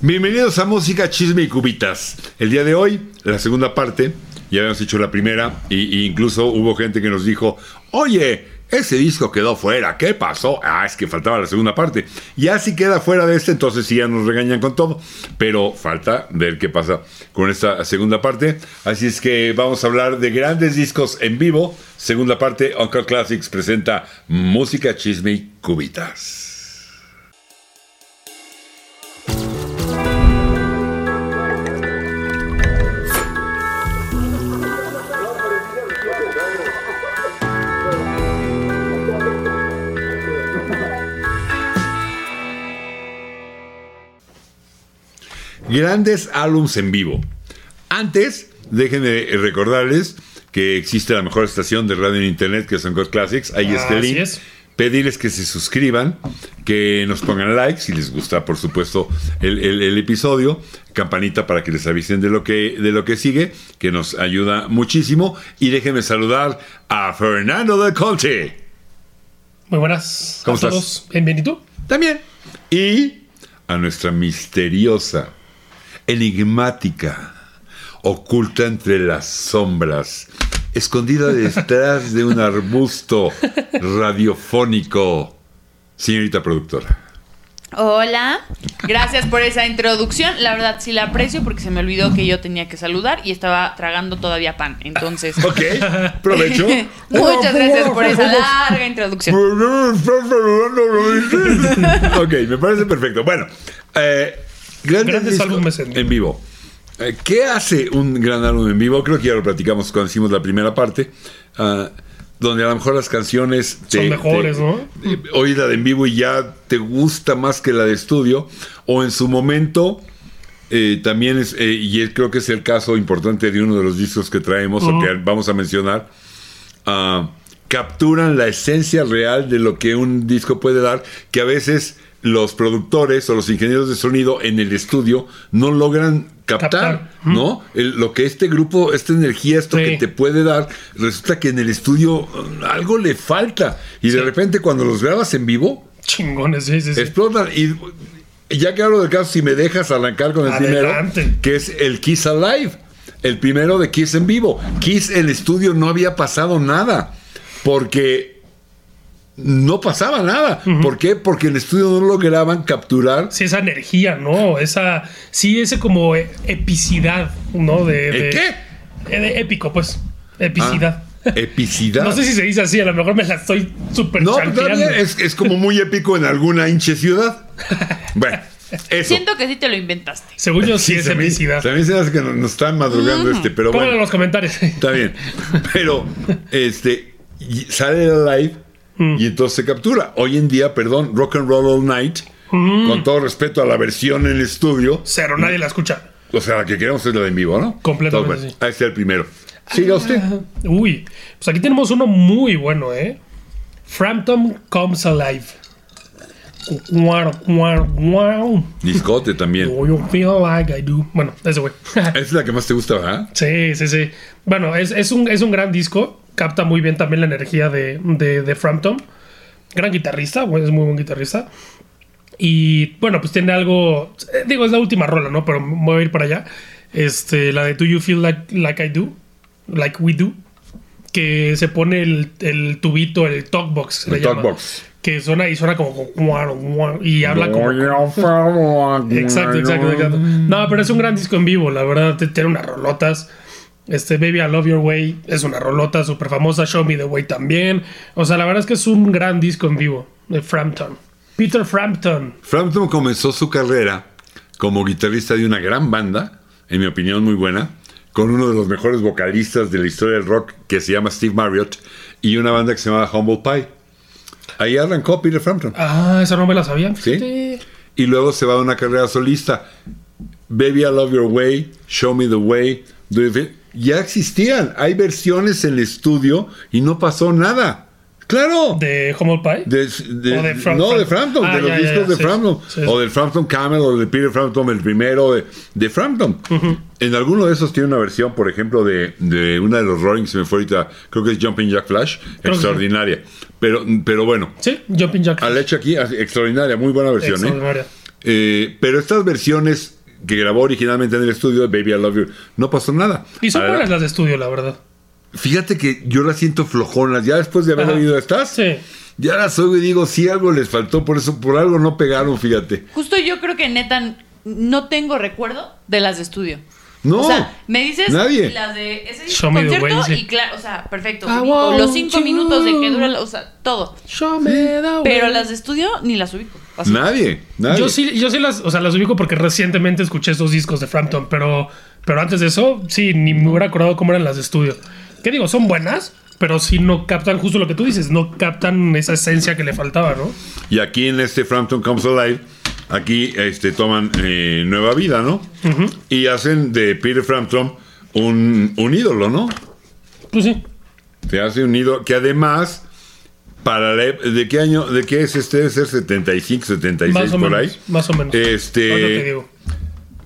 Bienvenidos a Música, Chisme y Cubitas. El día de hoy, la segunda parte, ya habíamos hecho la primera, y incluso hubo gente que nos dijo, oye, ese disco quedó fuera, ¿qué pasó? Ah, es que faltaba la segunda parte. Ya si queda fuera de este, entonces sí ya nos regañan con todo, pero falta ver qué pasa con esta segunda parte. Así es que vamos a hablar de grandes discos en vivo. Segunda parte, Uncle Classics presenta Música, Chisme y Cubitas. Grandes álbums en vivo. Antes, déjenme recordarles que existe la mejor estación de radio en internet que son God Classics. Ahí está el link. es. Pedirles que se suscriban, que nos pongan like si les gusta, por supuesto, el, el- el episodio. Campanita para que les avisen de lo que, de lo que sigue, que nos ayuda muchísimo. Y déjenme saludar a Fernando del Conte. Muy buenas ¿Cómo a estás? todos. Bienvenido. También. Y a nuestra misteriosa, enigmática, oculta entre las sombras, escondida detrás de un arbusto radiofónico, señorita productora. Hola, gracias por esa introducción. La verdad sí la aprecio porque se me olvidó que yo tenía que saludar y estaba tragando todavía pan. Entonces, Ok, provecho. muchas gracias por esa larga introducción. ok, me parece perfecto. Bueno, eh, grandes, álbumes en vivo. en vivo. Eh, ¿Qué hace un gran álbum en vivo? Creo que ya lo platicamos cuando hicimos la primera parte, ah, donde a lo mejor las canciones Son mejores, ¿no? eh, Oída de en vivo y ya te gusta más que la de estudio, o en su momento. eh, también es, eh, y creo que es el caso importante de uno de los discos que traemos o que vamos a mencionar, ah, capturan la esencia real de lo que un disco puede dar, que a veces los productores o los ingenieros de sonido en el estudio no logran captar, Captar. ¿no? El- lo que este grupo, esta energía, esto Sí. que te puede dar, resulta que en el estudio mm, algo le falta. Y de repente cuando los grabas en vivo, Chingones, sí, sí, sí. explotan. Y ya que hablo del caso, si me dejas arrancar con el Adelante. primero, que es el Kiss Alive, el primero de Kiss en vivo. Kiss en el estudio no había pasado nada, porque no pasaba nada. ¿Por qué? Porque en el estudio no lograban capturar. Sí, esa energía, ¿no? Esa, sí, ese como e- epicidad, ¿no? De, ¿El de- qué? eh, de épico, pues. Epicidad. Ah, epicidad. No sé si se dice así, a lo mejor me la estoy súper No, también es, es como muy épico en alguna hinche ciudad. Bueno, eso. Siento que sí te lo inventaste. Según yo, sí, es epicidad. también se hace que nos, nos están madrugando este, pero Pónganlo bueno. en los comentarios. Está bien. Pero este sale el live Mm. y entonces se captura. Hoy en día, perdón, Rock and Roll All Night, Mm. con todo respeto a la versión en el estudio, Cero, nadie la escucha. o sea, la que queremos es la de en vivo, ¿no? Completamente, Entonces, sí. Ahí está el primero. Siga usted. Uy, pues aquí tenemos uno muy bueno, ¿eh? Frampton Comes Alive. Guau, guau, guau. Discote también. Do you feel like I do? Bueno, ese güey. Es la que más te gusta, ¿verdad? sí, sí, sí. Bueno, es, es un, es un gran disco. Capta muy bien también la energía de, de, de Frampton. Gran guitarrista, es muy buen guitarrista. Y bueno, pues tiene algo. eh, Digo, es la última rola, ¿no? Pero me voy a ir para allá. Este, la de Do You Feel Like, like I Do? Like We Do. Que se pone el, el tubito, el talkbox. El talkbox. Que suena y suena como. Y habla como. Exacto, exacto, exacto. No, pero es un gran disco en vivo, la verdad, tiene unas rolotas. Este Baby I Love Your Way es una rolota súper famosa, Show Me the Way también. O sea, la verdad es que es un gran disco en vivo de Frampton. Peter Frampton. Frampton comenzó su carrera como guitarrista de una gran banda, en mi opinión muy buena, con uno de los mejores vocalistas de la historia del rock que se llama Steve Marriott y una banda que se llama Humble Pie. Ahí arrancó Peter Frampton. Ah, esa no me la sabía. ¿Sí? Y luego se va a una carrera solista. Baby, I Love Your Way, Show Me the Way. Do You Feel- Ya existían. Hay versiones en el estudio y no pasó nada. Claro. De Humble Pie. De- de- O de Fram- no, de Fram- Frampton, Ah, de los ya, ya, discos ya, de sí, Frampton. sí, sí. O del Frampton Camel o de Peter Frampton, el primero de, de Frampton. En alguno de esos tiene una versión, por ejemplo, de, de una de los Rolling, se me fue ahorita, creo que es Jumping Jack Flash, extraordinaria. Pero, pero bueno, Sí, Jumping Jack. al hecho aquí, extraordinaria, muy buena versión, ¿eh? Extraordinaria. Eh, pero estas versiones que grabó originalmente en el estudio, Baby I Love You, no pasó nada. Y son buenas las de estudio, la verdad. Fíjate que yo las siento flojonas. Ya después de haber Ajá. oído estas, Sí. ya las oigo y digo, sí, algo les faltó, por eso, por algo no pegaron, fíjate. Justo yo creo que neta no tengo recuerdo de las de estudio. No, o sea, me dices nadie. las de ese Show me the concierto y claro, o sea, perfecto. Ubico los cinco you. minutos de que dura, o sea, todo. Show me the Pero las de estudio ni las ubico. Así. nadie, nadie. Yo sí, yo sí las, o sea, las ubico porque recientemente escuché esos discos de Frampton, pero, pero antes de eso, sí, ni me hubiera acordado cómo eran las de estudio. ¿Qué digo? Son buenas, pero sí no captan justo lo que tú dices, no captan esa esencia que le faltaba, ¿no? Y aquí en este Frampton Comes Alive, aquí este, toman eh, nueva vida, ¿no? Y hacen de Peter Frampton un, un ídolo, ¿no? Pues sí. Se hace un ídolo que además, para la ep- ¿de qué año? ¿De qué es este? Debe ser 75, 76 Más o por menos. ahí. Más o menos. Este- te digo.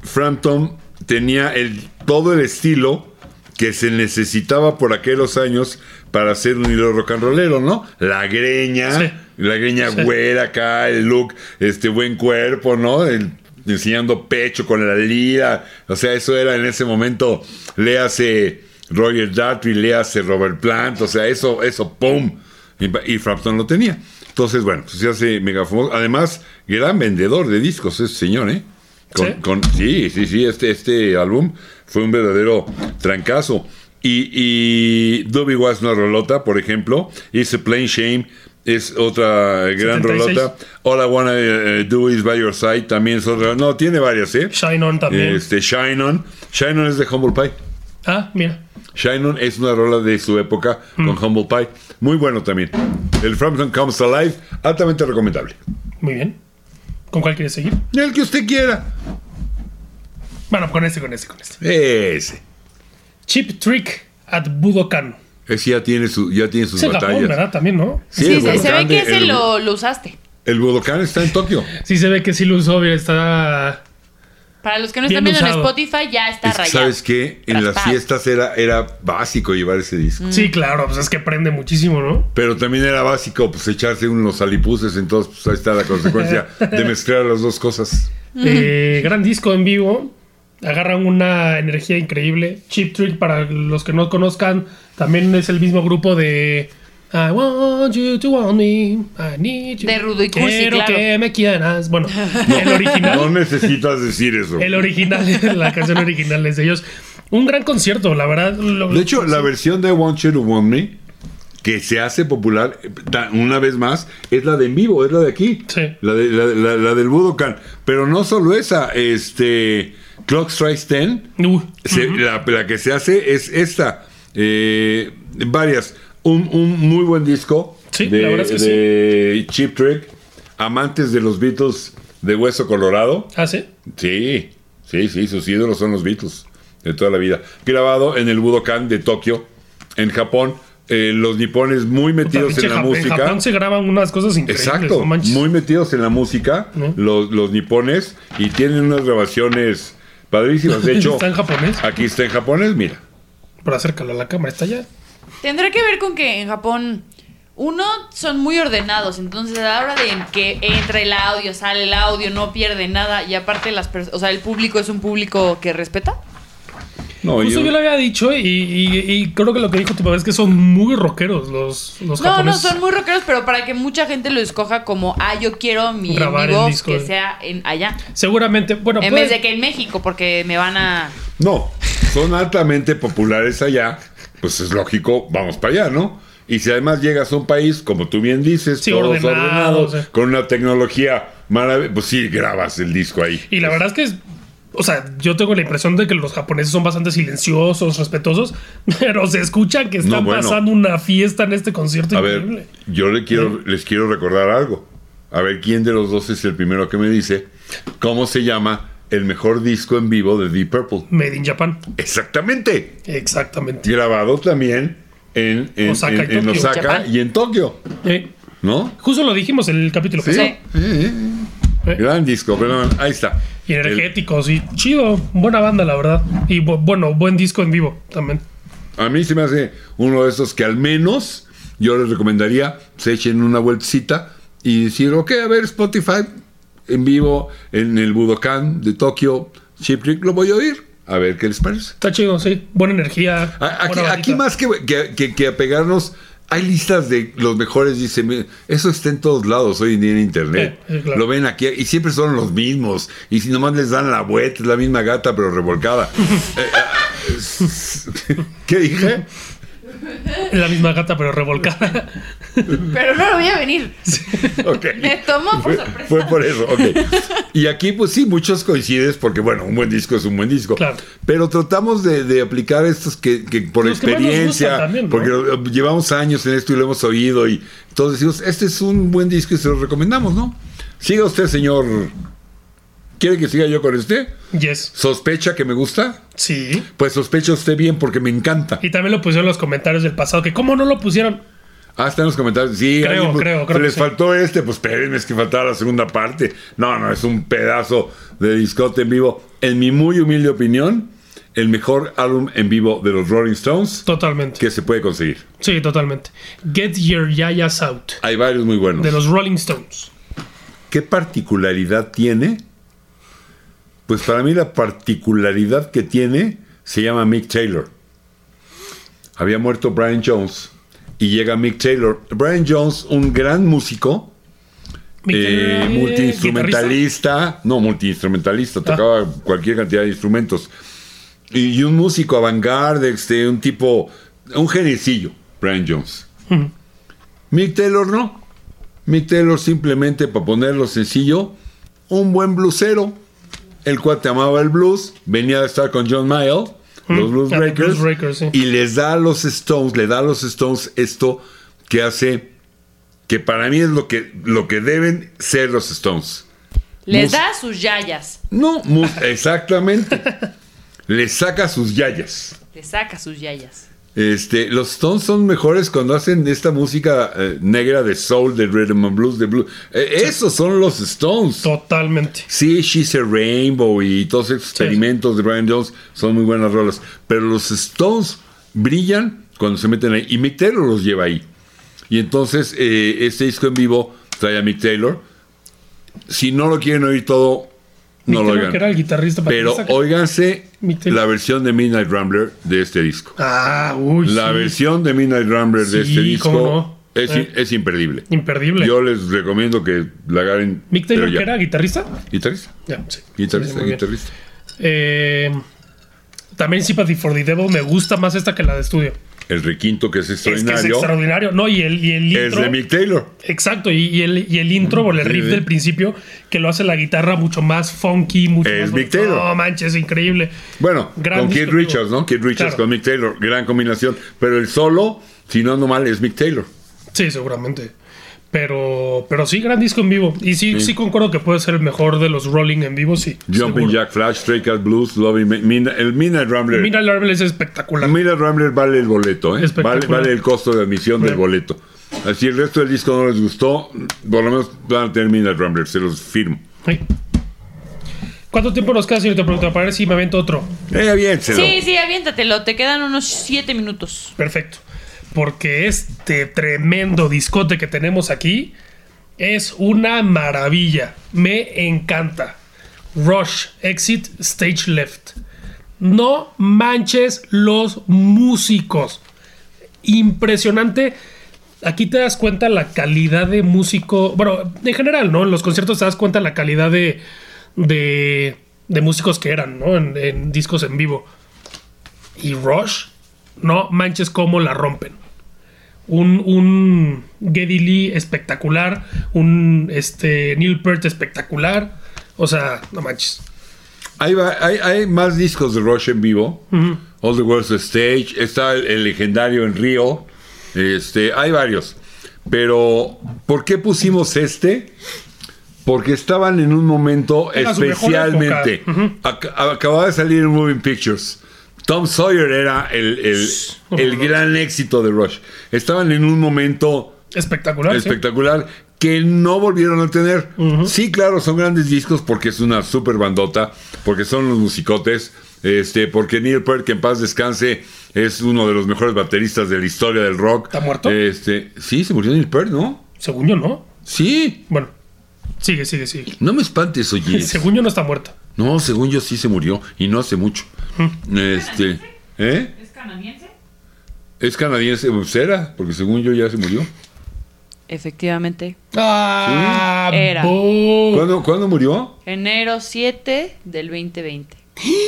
Frampton tenía el, todo el estilo que se necesitaba por aquellos años para hacer un hilo rock and rollero, ¿no? La greña, Sí. la greña Sí. güera acá, el look, este buen cuerpo, ¿no? El- enseñando pecho con la lira. O sea, eso era en ese momento, le hace Roger Daltrey, le hace Robert Plant, o sea, eso, eso, ¡pum! Y, Frampton lo tenía. Entonces, bueno, pues se hace mega famoso. Además, gran vendedor de discos ese señor, ¿eh? Con- ¿Sí? con- sí, sí, sí, este, este álbum fue un verdadero trancazo. Y, y Dobby Was una rolota, por ejemplo. It's a Plain Shame es otra gran 76. rolota. All I Wanna eh, Do Is By Your Side también es otra. No, tiene varias, ¿eh? Shine On también. Este, Shine On. Shine On es de Humble Pie. Ah, mira. Shine On es una rola de su época Mm. con Humble Pie. Muy bueno también. El Frampton Comes Alive, altamente recomendable. Muy bien. ¿Con cuál quieres seguir? El que usted quiera. Bueno, con este, con este, con este. Ese. Chip Trick at Budokan. Ese ya tiene, su, ya tiene sus Es Japón. ¿verdad? También, ¿no? Sí, se, se ve que ese el- lo, lo usaste. El Budokan está en Tokio. Sí se ve que sí lo usó, está... Para los que no están viendo en. Spotify, ya está Es que, rayado. ¿Sabes qué? En las fiestas era, era básico llevar ese disco. Sí, claro, pues es que prende muchísimo, ¿no? Pero también era básico pues echarse unos alipuses, entonces pues ahí está la consecuencia de mezclar las dos cosas. Eh, gran disco en vivo. Agarran una energía increíble. Chip Trick, para los que no conozcan, también es el mismo grupo de I want you to want me. I need you. De Rudo y Cursi, Quiero claro. que me quieras. Bueno, el original. No necesitas decir eso. El original, la canción original es de ellos. Un gran concierto, la verdad. lo- De hecho, la versión de Want You to Want Me, que se hace popular una vez más, es la de en vivo, es la de aquí. Sí. La, de, la, la- la del Budokan. Pero no solo esa, este. Clock Strikes 10. Uh, Se- la, la que se hace es esta. Eh, varias. Un, un muy buen disco Sí, de, la es que de Cheap Trick. Amantes de los Beatles de Hueso Colorado. ¿Ah, sí? Sí, sí, sí, sus ídolos son los Beatles de toda la vida. Grabado en el Budokan de Tokio, en Japón. Eh, los nipones muy metidos en la música. En Japón se graban unas cosas increíbles. Exacto, no muy metidos en la música, ¿No? los, los nipones, y tienen unas grabaciones padrísimas. De hecho, ¿Está en japonés? aquí está en japonés, mira. Por acércalo a la cámara, está allá. Tendrá que ver con que en Japón, uno, son muy ordenados. Entonces, a la hora de que entra el audio, sale el audio, no pierde nada. Y aparte, las o sea, el público es un público que respeta. No, Justo yo- yo lo había dicho y, y- y creo que lo que dijo tu papá es que son muy rockeros los, los No, no, japoneses. son muy rockeros, pero para que mucha gente lo escoja como, ah, yo quiero mi Grabar el disco. que sea en allá. Seguramente, bueno, En puede- vez de que en México, porque me van a. no, son altamente populares allá, pues es lógico, vamos para allá, ¿no? Y si además llegas a un país, como tú bien dices, Sí, todos ordenado, ordenados, con una tecnología maravillosa, pues sí, grabas el disco ahí. Y la verdad es que, es- o sea, yo tengo la impresión de que los japoneses son bastante silenciosos, respetuosos, pero se escucha que están No, bueno. pasando una fiesta en este concierto A ver, increíble. yo le quiero, les quiero recordar algo. A ver quién de los dos es el primero que me dice cómo se llama el mejor disco en vivo de Deep Purple. Made in Japan. Exactamente. Exactamente. Grabado también en, en- Osaka en- y en Tokio. Osaka Japón. y en Tokio. Eh, ¿No? justo lo dijimos en el capítulo Sí. pasado. Sí. Eh, Gran disco, perdón, ahí está. Y energéticos y chido. Buena banda, la verdad. Y bu- bueno, buen disco en vivo también. A mí se me hace uno de esos que al menos yo les recomendaría se echen una vueltecita y decir, ok, a ver, Spotify, en vivo en el Budokan de Tokio, Chip Trick, lo voy a oír. A ver qué les parece. Está chido, sí. Buena energía. A- Aquí, buena aquí bandita. más que, que, que- que apegarnos, hay listas de los mejores, dice, "Mira, eso está en todos lados hoy en día en internet. Sí, sí, claro. Lo ven aquí y siempre son los mismos. Y si nomás les dan la vuelta, es la misma gata pero revolcada. Eh, ah, ¿Qué dije? Es la misma gata, pero revolcada. Pero no lo voy a venir. Ok. Me tomó por Fue, sorpresa. fue por eso, ok. Y aquí, pues sí, muchos coincides porque, bueno, un buen disco es un buen disco. Claro. Pero tratamos de, de aplicar estos que, que por Los experiencia, gustan también, ¿no? porque lo- llevamos años en esto y lo hemos oído y todos decimos, este es un buen disco y se lo recomendamos, ¿no? Siga usted, señor. ¿Quiere que siga yo con este? Yes. ¿Sospecha que me gusta? Sí. Pues sospecha usted bien porque me encanta. Y también lo pusieron en los comentarios del pasado. Que cómo no lo pusieron. Ah, está en los comentarios. Sí, Creo, alguien, creo, creo Se les sí. faltó este, pues espérenme, es que faltaba la segunda parte. No, no, es un pedazo de discote en vivo. En mi muy humilde opinión, el mejor álbum en vivo de los Rolling Stones Totalmente. que se puede conseguir. Sí, totalmente. Get Your Yayas Out. Hay varios muy buenos. De los Rolling Stones. ¿Qué particularidad tiene? Pues para mí la particularidad que tiene se llama Mick Taylor. Había muerto Brian Jones y llega Mick Taylor. Brian Jones, un gran músico, eh, multiinstrumentalista, no multiinstrumentalista, Ah. tocaba cualquier cantidad de instrumentos. Y, y un músico avant-garde, este, un tipo, un geniecillo, Brian Jones. Mick Taylor no. Mick Taylor simplemente, para ponerlo sencillo, un buen blusero. El cual te amaba el blues, venía a estar con John Mayall, los Blues Ah, Breakers, Blues Breakers, sí. y les da a los Stones, le da a los Stones esto que hace, que para mí es lo que, lo que deben ser los Stones. Les Mus- da sus yayas. No, mus- exactamente. Les saca sus yayas. Le saca sus yayas. Este, los Stones son mejores cuando hacen esta música eh, negra de soul, de rhythm and blues, de blues. Eh, esos son los Stones. Totalmente. Sí, She's a Rainbow y todos esos experimentos de Brian Jones son muy buenas rolas. Pero los Stones brillan cuando se meten ahí. Y Mick Taylor los lleva ahí. Y entonces eh, este disco en vivo trae a Mick Taylor. Si no lo quieren oír todo, no lo Taylor, oigan. que era el guitarrista Pero que óiganse la versión de Midnight Rambler de este disco. Ah, uy. La sí. versión de Midnight Rambler de Sí, este disco no. es, Eh. es imperdible. Imperdible. Yo les recomiendo que la agarren. Mick Taylor, que era guitarrista. Guitarrista. Ya, sí. Guitarrista, guitarrista. Eh, también Sympathy for the Devil me gusta más esta que la de estudio. El requinto que es Es que es extraordinario extraordinario. No, y el, y el es intro. de Mick Taylor. Exacto, y, y el, y el intro o el riff sí. del principio que lo hace la guitarra mucho más funky, mucho Es más. Mick Taylor. No manches, increíble. Bueno, Gran con Keith Richards. ¿no? Keith Richards Claro. con Mick Taylor. Gran combinación. Pero el solo, si no ando mal, es Mick Taylor. Sí, seguramente. Pero, pero sí, gran disco en vivo. Y sí, Sí. sí, concuerdo que puede ser el mejor de los Rolling en vivo, sí. Jumping seguro. Jack Flash, Stray Cat Blues, Loving Me- Mina- el Midnight Rambler. El árbol es espectacular. Midnight Rambler vale el boleto, ¿eh? Vale, Espectacular. vale el costo de admisión del boleto. Así el resto del disco no les gustó, por lo menos van a tener Midnight Rambler, se los firmo. Sí. ¿Cuánto tiempo nos queda, señor? Te pregunto, para ver si me avento otro. Eh, bien, se lo- Sí, sí, aviéntatelo. Te quedan unos siete minutos. Perfecto. Porque este tremendo discote que tenemos aquí es una maravilla. Me encanta. Rush, Exit, Stage Left. No manches los músicos. Impresionante. Aquí te das cuenta la calidad de músico. Bueno, en general, ¿no? En los conciertos te das cuenta la calidad de. de, músicos que eran, ¿no? En, en discos en vivo. Y Rush, no manches cómo la rompen. Un, un Geddy Lee espectacular. Un este, Neil Peart espectacular. O sea, no manches. Hay, hay, hay más discos de Rush en vivo. All the World's a Stage. Está el, el legendario en Río. Este, hay varios. Pero, ¿por qué pusimos este? Porque estaban en un momento Era especialmente. Ac- acababa de salir en Moving Pictures. Tom Sawyer era el, el- el gran éxito de Rush. Estaban en un momento Espectacular. sí. espectacular que no volvieron a tener. Sí, claro, son grandes discos porque es una super bandota, porque son los musicotes, este, porque Neil Peart, que en paz descanse, es uno de los mejores bateristas de la historia del rock. ¿Está muerto? Este, sí, se murió Neil Peart, ¿no? Según yo, ¿no? Sí, Bueno, Sigue, sigue, sigue. No me espantes, oye. Según yo no está muerta. No, según yo sí se murió y no hace mucho. Este, ¿eh? ¿Es canadiense? Es canadiense, pues era, porque según yo ya se murió. Efectivamente. Ah, Era. ¿Cuándo, ¿cuándo murió? Enero 7 del 2020.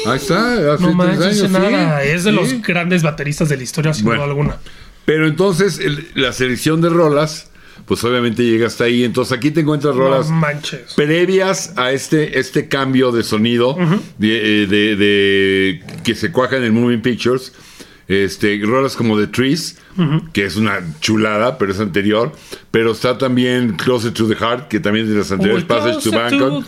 Ahí está, hace No tres manches, años. sí, nada. Es de sí. los grandes bateristas de la historia, sin Bueno. duda alguna. Pero entonces el- la selección de rolas, pues obviamente llega hasta ahí. Entonces aquí te encuentras rolas No previas a este, este cambio de sonido de, eh, de- de- que se cuaja en el Moving Pictures. Este, rolas como The Trees, que es una chulada, pero es anterior. Pero está también Closer to the Heart, que también es de las anteriores, Uy, Passage to Bangkok.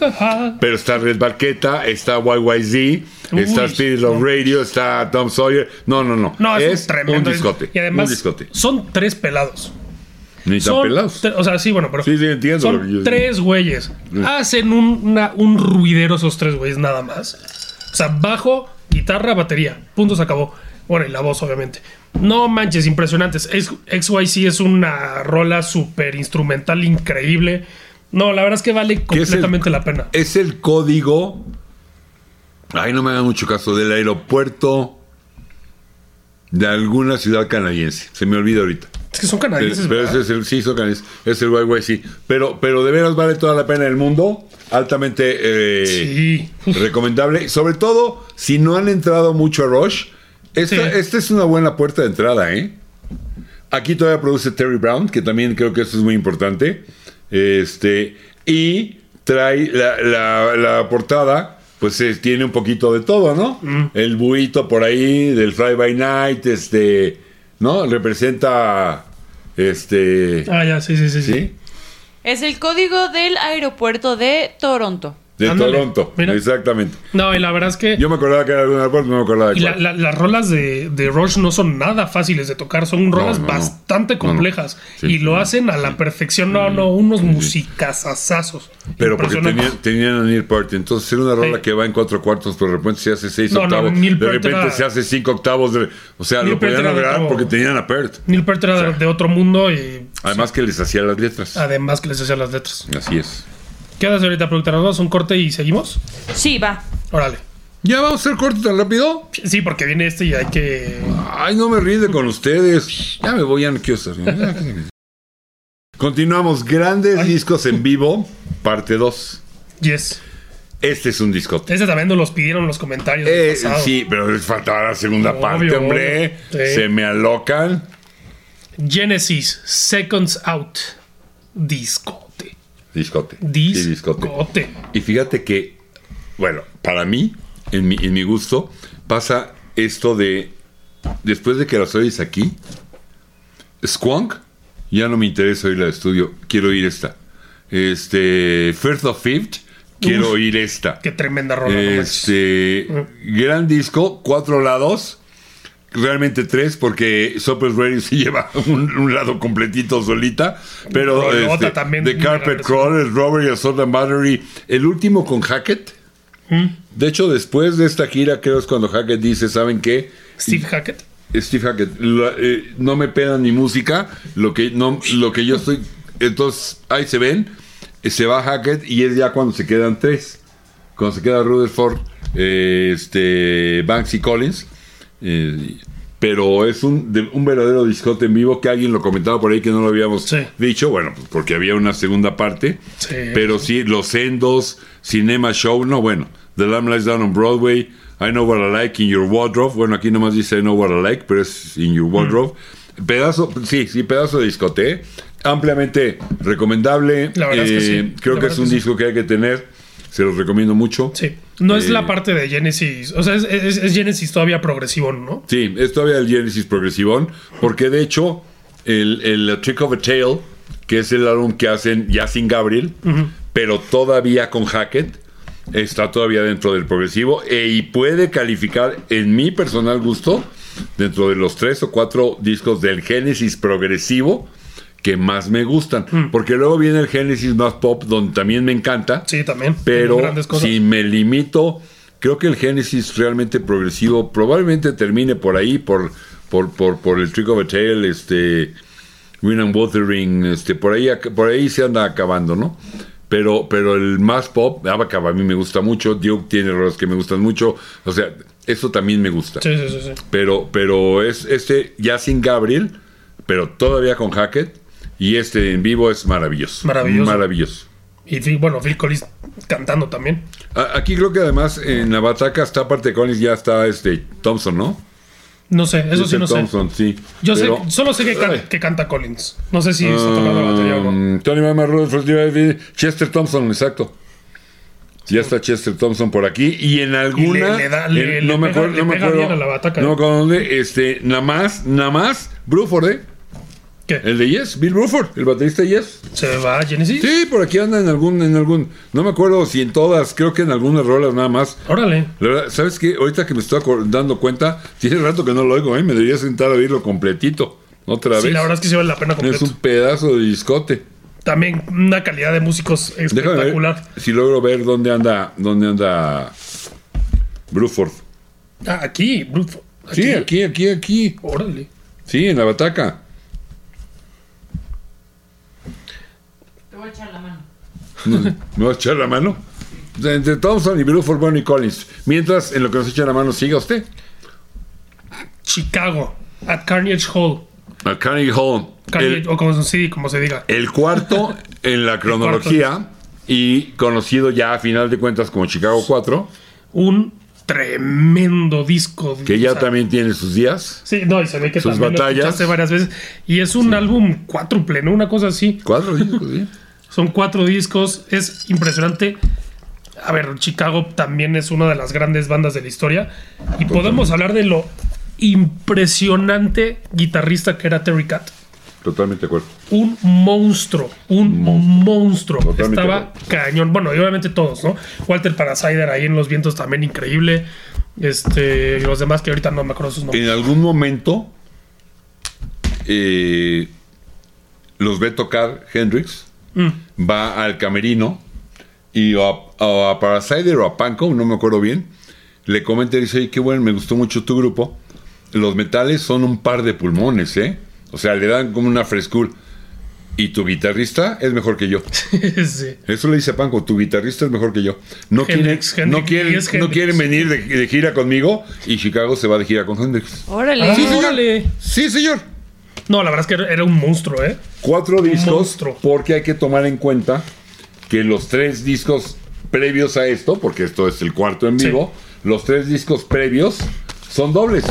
Pero está Red Barqueta, está YYZ, está Spirit of Radio, está Tom Sawyer. No, no, no. No, es, es un tremendo. un discote. Y además, un discote. son tres pelados. Ni tan Son pelados. O sea, sí, bueno, pero. Sí, sí, entiendo yo- tres güeyes. Hacen un, una- un ruidero esos tres güeyes nada más. O sea, bajo, guitarra, batería. Punto, se acabó. Bueno, y la voz, obviamente. No manches, impresionantes. Es- XYZ es una rola súper instrumental increíble. No, la verdad es que vale ¿Qué es el- completamente la pena. Es el código. Ay, no me hagan mucho caso. Del aeropuerto de alguna ciudad canadiense. Se me olvida ahorita. Es que son canadienses, Pero es el, sí, son canadienses. Es el YYC. Pero, pero de veras vale toda la pena el mundo. Altamente eh, Sí. recomendable. Sobre todo si no han entrado mucho a Rush. Esta, Sí. esta es una buena puerta de entrada, ¿eh? Aquí todavía produce Terry Brown, que también creo que eso es muy importante. Este, y trae la, la- la portada, pues eh, tiene un poquito de todo, ¿no? El buito por ahí del Fly by Night, este, ¿no? Representa, este, Ah, ya, sí, sí, sí. sí. Es el código del aeropuerto de Toronto. De Ándale, Toronto, mira. exactamente. No, y la verdad es que. Yo me acordaba que era alguna parte, no me acordaba de Y la- la- las rolas de, de Rush no son nada fáciles de tocar, son rolas no, no. bastante complejas Sí, y lo sí, hacen a la perfección. No, no, unos musicasasazos. Pero porque tenían, tenían a Neil Peart. Entonces era una rola Sí. que va en cuatro cuartos, pero de repente se hace seis octavos. Neil de repente era- se hace cinco octavos. de- o sea, Neil lo podían lograr otro- porque tenían a Peart. Neil Peart era de, de otro mundo y Además que les hacía las letras. además que les hacía las letras. Así es. ¿Qué haces ahorita, productora? ¿Nos vamos a un corte y seguimos? Sí, va. Órale. ¿Ya vamos a hacer corto tan rápido? Sí, porque viene este y hay que... Ay, no me rinde con ustedes. Ya me voy, ya no quiero estar. Continuamos. Grandes discos en vivo, parte 2. Yes. Este es un discote. Este también nos los pidieron en los comentarios. Eh, pasado. sí, pero les faltaba la segunda Obvio, parte, hombre. obvio. Sí. Se me alocan. Genesis, Seconds Out. Discote. Discote. Sí, discote. Discote. Y fíjate que, bueno, para mí, en mi, en mi gusto, pasa esto de, después de que las oyes aquí, Squonk, ya no me interesa oír la de estudio, quiero oír esta. Este, First of Fifth, quiero Uf. oír esta. Qué tremenda rola. no. Este, gran disco, cuatro lados. Realmente tres, porque Supper Radio se lleva un, un lado completito solita. Pero este, también, The Carpet grande, Crawler, Robbery, Assault and Battery. El último con Hackett. ¿Mm? De hecho, después de esta gira, creo es cuando Hackett dice: ¿Saben qué? Steve Hackett. Steve Hackett, lo- eh, no me pedan ni música, lo que, no, lo que yo estoy. Entonces, ahí se ven, eh, se va Hackett y es ya cuando se quedan tres. Cuando se queda Rutherford, eh, este, Banks y Collins. Eh, pero es un, de- un verdadero discote en vivo que alguien lo comentaba por ahí que no lo habíamos Sí. dicho. Bueno, pues porque había una segunda parte. Sí. Pero sí, Los Endos, Cinema Show, no, bueno. The Lamb Lies Down on Broadway, I Know What I Like in Your Wardrobe. Bueno, aquí nomás dice I Know What I Like, pero es In Your Wardrobe. Pedazo, sí, sí, pedazo de discote. Ampliamente recomendable. La verdad es que sí. Eh, Creo La que es un que disco que hay que tener. Se los recomiendo mucho. Sí. No es Eh, la parte de Genesis. O sea, es, es- es Genesis todavía progresivo, ¿no? Sí, es todavía el Genesis progresivón, porque de hecho, el, el Trick of a Tale, que es el álbum que hacen ya sin Gabriel, pero todavía con Hackett, está todavía dentro del progresivo e, y puede calificar, en mi personal gusto, dentro de los tres o cuatro discos del Genesis progresivo que más me gustan. Porque luego viene el Genesis más pop, donde también me encanta. Sí, también. Pero si me limito, creo que el Genesis realmente progresivo probablemente termine por ahí, por, por, por, por el Trick of a Tail, este, Win and Wuthering, este, por ahí, por ahí se anda acabando, ¿no? pero, pero el más pop, Abacab a mí me gusta mucho, Duke tiene rolas que me gustan mucho, o sea, eso también me gusta. Sí, sí, sí. sí. Pero, pero es este ya sin Gabriel, pero todavía con Hackett, y este en vivo es maravilloso. Maravilloso. Maravilloso. Y bueno, Phil Collins cantando también. Aquí creo que además en la bataca está aparte de Collins, ya está este Thompson, ¿no? No sé, eso sí no sé. Thompson, sí. Yo Pero- sé, solo sé que, can- Ay. que canta Collins. No sé si está tocando la batería o no. Um, Tony Mama, Chester Thompson, exacto. Ya está Chester Thompson por aquí y en alguna le da- le- en- no me acuerdo, me no me ¿eh? acuerdo dónde, este, nada más, nada más, Bruford, ¿eh? ¿Qué? El de Yes, Bill Bruford, el baterista de Yes. ¿Se va a Genesis? Sí, por aquí anda en algún, en algún, no me acuerdo si en todas, creo que en algunas rolas nada más. Órale. La verdad, ¿sabes qué? Ahorita que me estoy dando cuenta, tiene rato que no lo oigo, ¿eh? Me debería sentar a oírlo completito. Otra Sí, vez. la verdad es que sí vale la pena es completo. un pedazo de discote. También una calidad de músicos Déjame ver espectacular. si logro ver dónde anda, dónde anda Bruford. Ah, aquí, Bruford. Sí, aquí, aquí, aquí. Órale. Sí, en la bataca. Te voy a echar la mano. ¿Me vas a echar la mano? Sea, Entre Thompson y Bruford, bueno y Collins. Mientras, en lo que nos echa la mano, siga usted. Chicago, at Carnage Hall. A Carnegie Hall. Carnage, El, o como, sí, como se diga. el cuarto en la cronología y conocido ya a final de cuentas como Chicago 4, Un tremendo disco. que o ya sea, también tiene sus días. Sí, no, y se ve que sus también lo batallas. escuchaste varias veces. Y es un álbum cuádruple, ¿no? Una cosa así. Cuatro discos, sí. Son cuatro discos, es impresionante. A ver, Chicago también es una de las grandes bandas de la historia. Y podemos hablar de lo impresionante guitarrista que era Terry Cat. Totalmente de acuerdo. Un monstruo, un monstruo. Estaba cañón. Bueno, y obviamente todos, ¿no? Walter Parasider ahí en los vientos también increíble. Este, y los demás que ahorita no me acuerdo sus nombres. En algún momento eh, los ve tocar Hendrix, Mm. va al camerino y o a, o a Parasider o a Panko, no me acuerdo bien, le comenta y dice, "Oye, qué bueno, me gustó mucho tu grupo. Los metales son un par de pulmones, ¿eh? O sea, le dan como una frescura. Y tu guitarrista es mejor que yo. sí. Eso le dice a Panko, tu guitarrista es mejor que yo. No Hendrix, quieren, no quieren, no quieren venir de, de gira conmigo y Chicago se va de gira con Hendrix. Órale. Ah, Sí, señor. órale. Sí, señor. No, la verdad es que era- un monstruo, ¿eh? Cuatro discos, monstruo. porque hay que tomar en cuenta que los tres discos previos a esto, porque esto es el cuarto en Sí. vivo, los tres discos previos son dobles.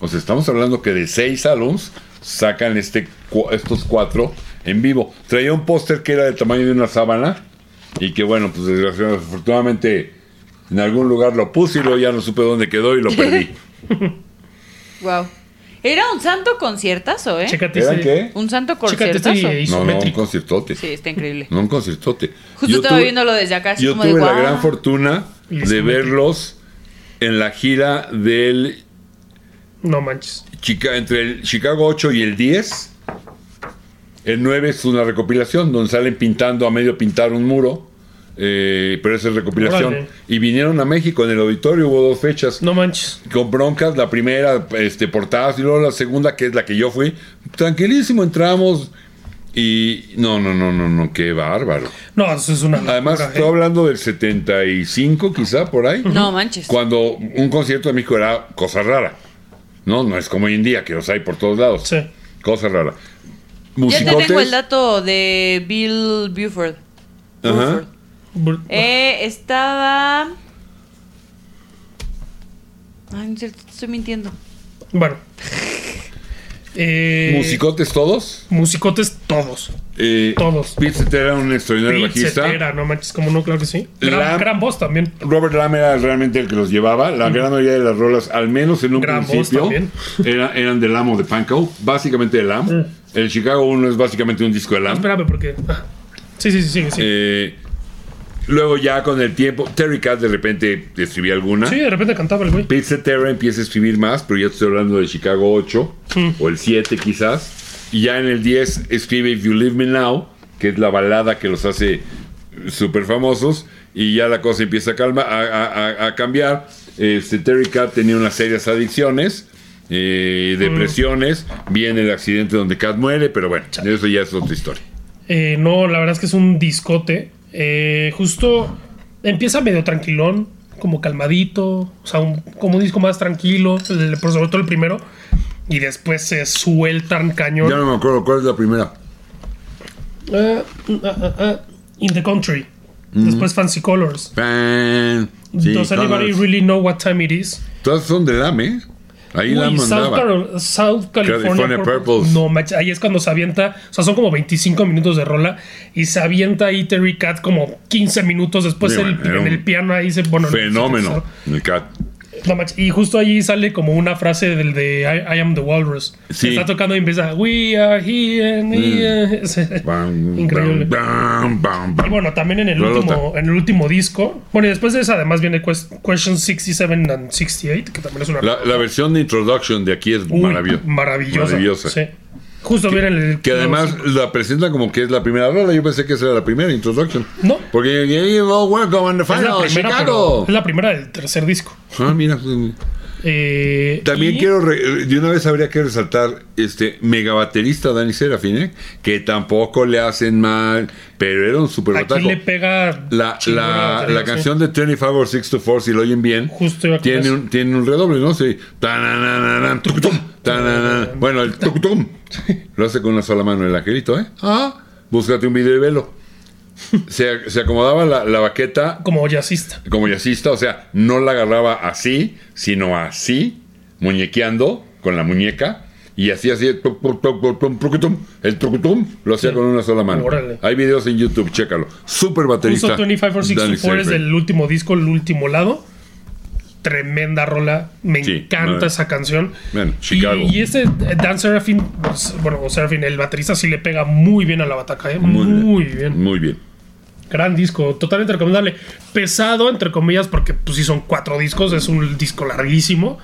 O sea, estamos hablando que de seis álbums sacan este, estos cuatro en vivo. Traía un póster que era del tamaño de una sábana y que bueno, pues desgraciadamente, afortunadamente en algún lugar lo puse y luego ya no supe dónde quedó y lo perdí. Wow. Era un santo conciertazo, ¿eh? Chécate ¿Eran ese- qué? Un santo Chécate conciertazo. este No, no, un isométrico. conciertote. Sí, está increíble. No un conciertote. Justo Yo estaba tuve- viéndolo desde acá, así Yo como de tuve la "Guau". gran fortuna Y de verlos en la gira del No manches. Chica, entre el Chicago 8 y el 10. El 9 es una recopilación donde salen pintando a medio pintar un muro. Eh, pero esa es recopilación. Órale. Y vinieron a México en el auditorio, hubo dos fechas. No manches. Con broncas, la primera, este, portadas, y luego la segunda, que es la que yo fui. Tranquilísimo, entramos. Y no, no, no, no, no, qué bárbaro. No, eso es una. Además, locura, estoy ¿eh? hablando del 75, quizá, por ahí. No manches. Cuando un concierto de México era cosa rara. No, no es como hoy en día, que los hay por todos lados. Sí. Cosa rara. Ya te Musicotes. tengo el dato de Bill Buford. Ajá. Buford. Eh, estaba. Ay, no es cierto, estoy mintiendo. Bueno. Eh, Musicotes todos. musicotes todos. Eh, Todos. Pete Cetera era un extraordinario Pete bajista. Cetera, no manches, como no, claro que sí. Gran, Lam- gran voz también. Robert Lamb era realmente el que los llevaba. La gran mayoría de las rolas, al menos en un Gran principio, también. era- eran de Lamb o de Pankow. Básicamente de Lamb. El Chicago 1 es básicamente un disco de Lamb. Espérame, porque. ah. Sí, sí, sí, sí. Sí, Eh, luego ya con el tiempo, Terry Cat de repente escribía alguna. Sí, de repente cantaba el güey. Pete Cetera empieza a escribir más, pero ya estoy hablando de Chicago 8 Mm. o el 7 quizás. Y ya en el 10 escribe If You Leave Me Now, que es la balada que los hace súper famosos. Y ya la cosa empieza a, calma, a, a- a- a cambiar. Este, Terry Cat tenía unas serias adicciones, eh, depresiones. Viene el accidente donde Cat muere, pero bueno, eso ya es otra historia. Eh, no, la verdad es que es un discote. Eh, justo empieza medio tranquilón, como calmadito, o sea, un- como un disco más tranquilo, el- pero sobre todo el primero. Y después se sueltan cañón. Ya no me acuerdo cuál es la primera. Ah, ah, ah, ah, in the country. Después Fancy Colors. Pan. Sí, Does anybody Connors. really know what time it is? Todas son de Dame, Ahí la Uy, South, mandaba. Carol- South California, California. Purples. No, manches, ahí es cuando se avienta. O sea, son como 25 minutos de rola. Y se avienta ahí Terry Cat como 15 minutos después Sí, el- era en el piano ahí se. Bueno, Fenómeno. El cat. No manches, y justo allí sale como una frase del de I, I am the Walrus. Sí. Está tocando y empieza We are here. are-" Ese- Bam, Increíble. bam, bam, bam. Y bueno, también en el, Rolota. último, en el último disco. Bueno, y después de esa, además viene Quest- Question 67 and 68, que también es una. La, la versión de introduction de aquí es Uy, maravillosa. Maravillosa. Maravillosa. Sí. Justo viene el. Que además la presenta como que es la primera rola. Yo pensé que esa era la primera introduction. No. Porque welcome on the Es la, final, primera, Chicago. es la primera del tercer disco. Ah, mira. Eh, También y- quiero, re- de una vez habría que resaltar este mega baterista Danny Serafin, ¿eh? que tampoco le hacen mal, pero era un super bataco. le pega. La, la, la canción de 25 or 6 to 4, si lo oyen bien, Justo tiene un, tiene un redoble, ¿no? Sí. Tananana, tucutum, Bueno, el tucutum lo hace con una sola mano el angelito, ¿eh? Ah, búscate un video y velo. Se, se acomodaba la, la baqueta Como jazzista. como jazzista, o sea, no la agarraba así, sino así, muñequeando con la muñeca. Y así, así, el trucutum lo hacía Sí. con una sola mano. Órale. Hay videos en YouTube, chécalo. Super baterista. Justo 25 or 64 Danny es del último disco, el último lado. Tremenda rola. Me Sí, encanta madre. esa canción. Bueno, Chicago. Y, y este Dan Serafin, pues, bueno, Serafin, el baterista sí le pega muy bien a la bataca, ¿eh? Muy, Muy bien. bien. Muy bien. Gran disco, totalmente recomendable. Pesado, entre comillas, porque pues sí son cuatro discos, es un disco larguísimo.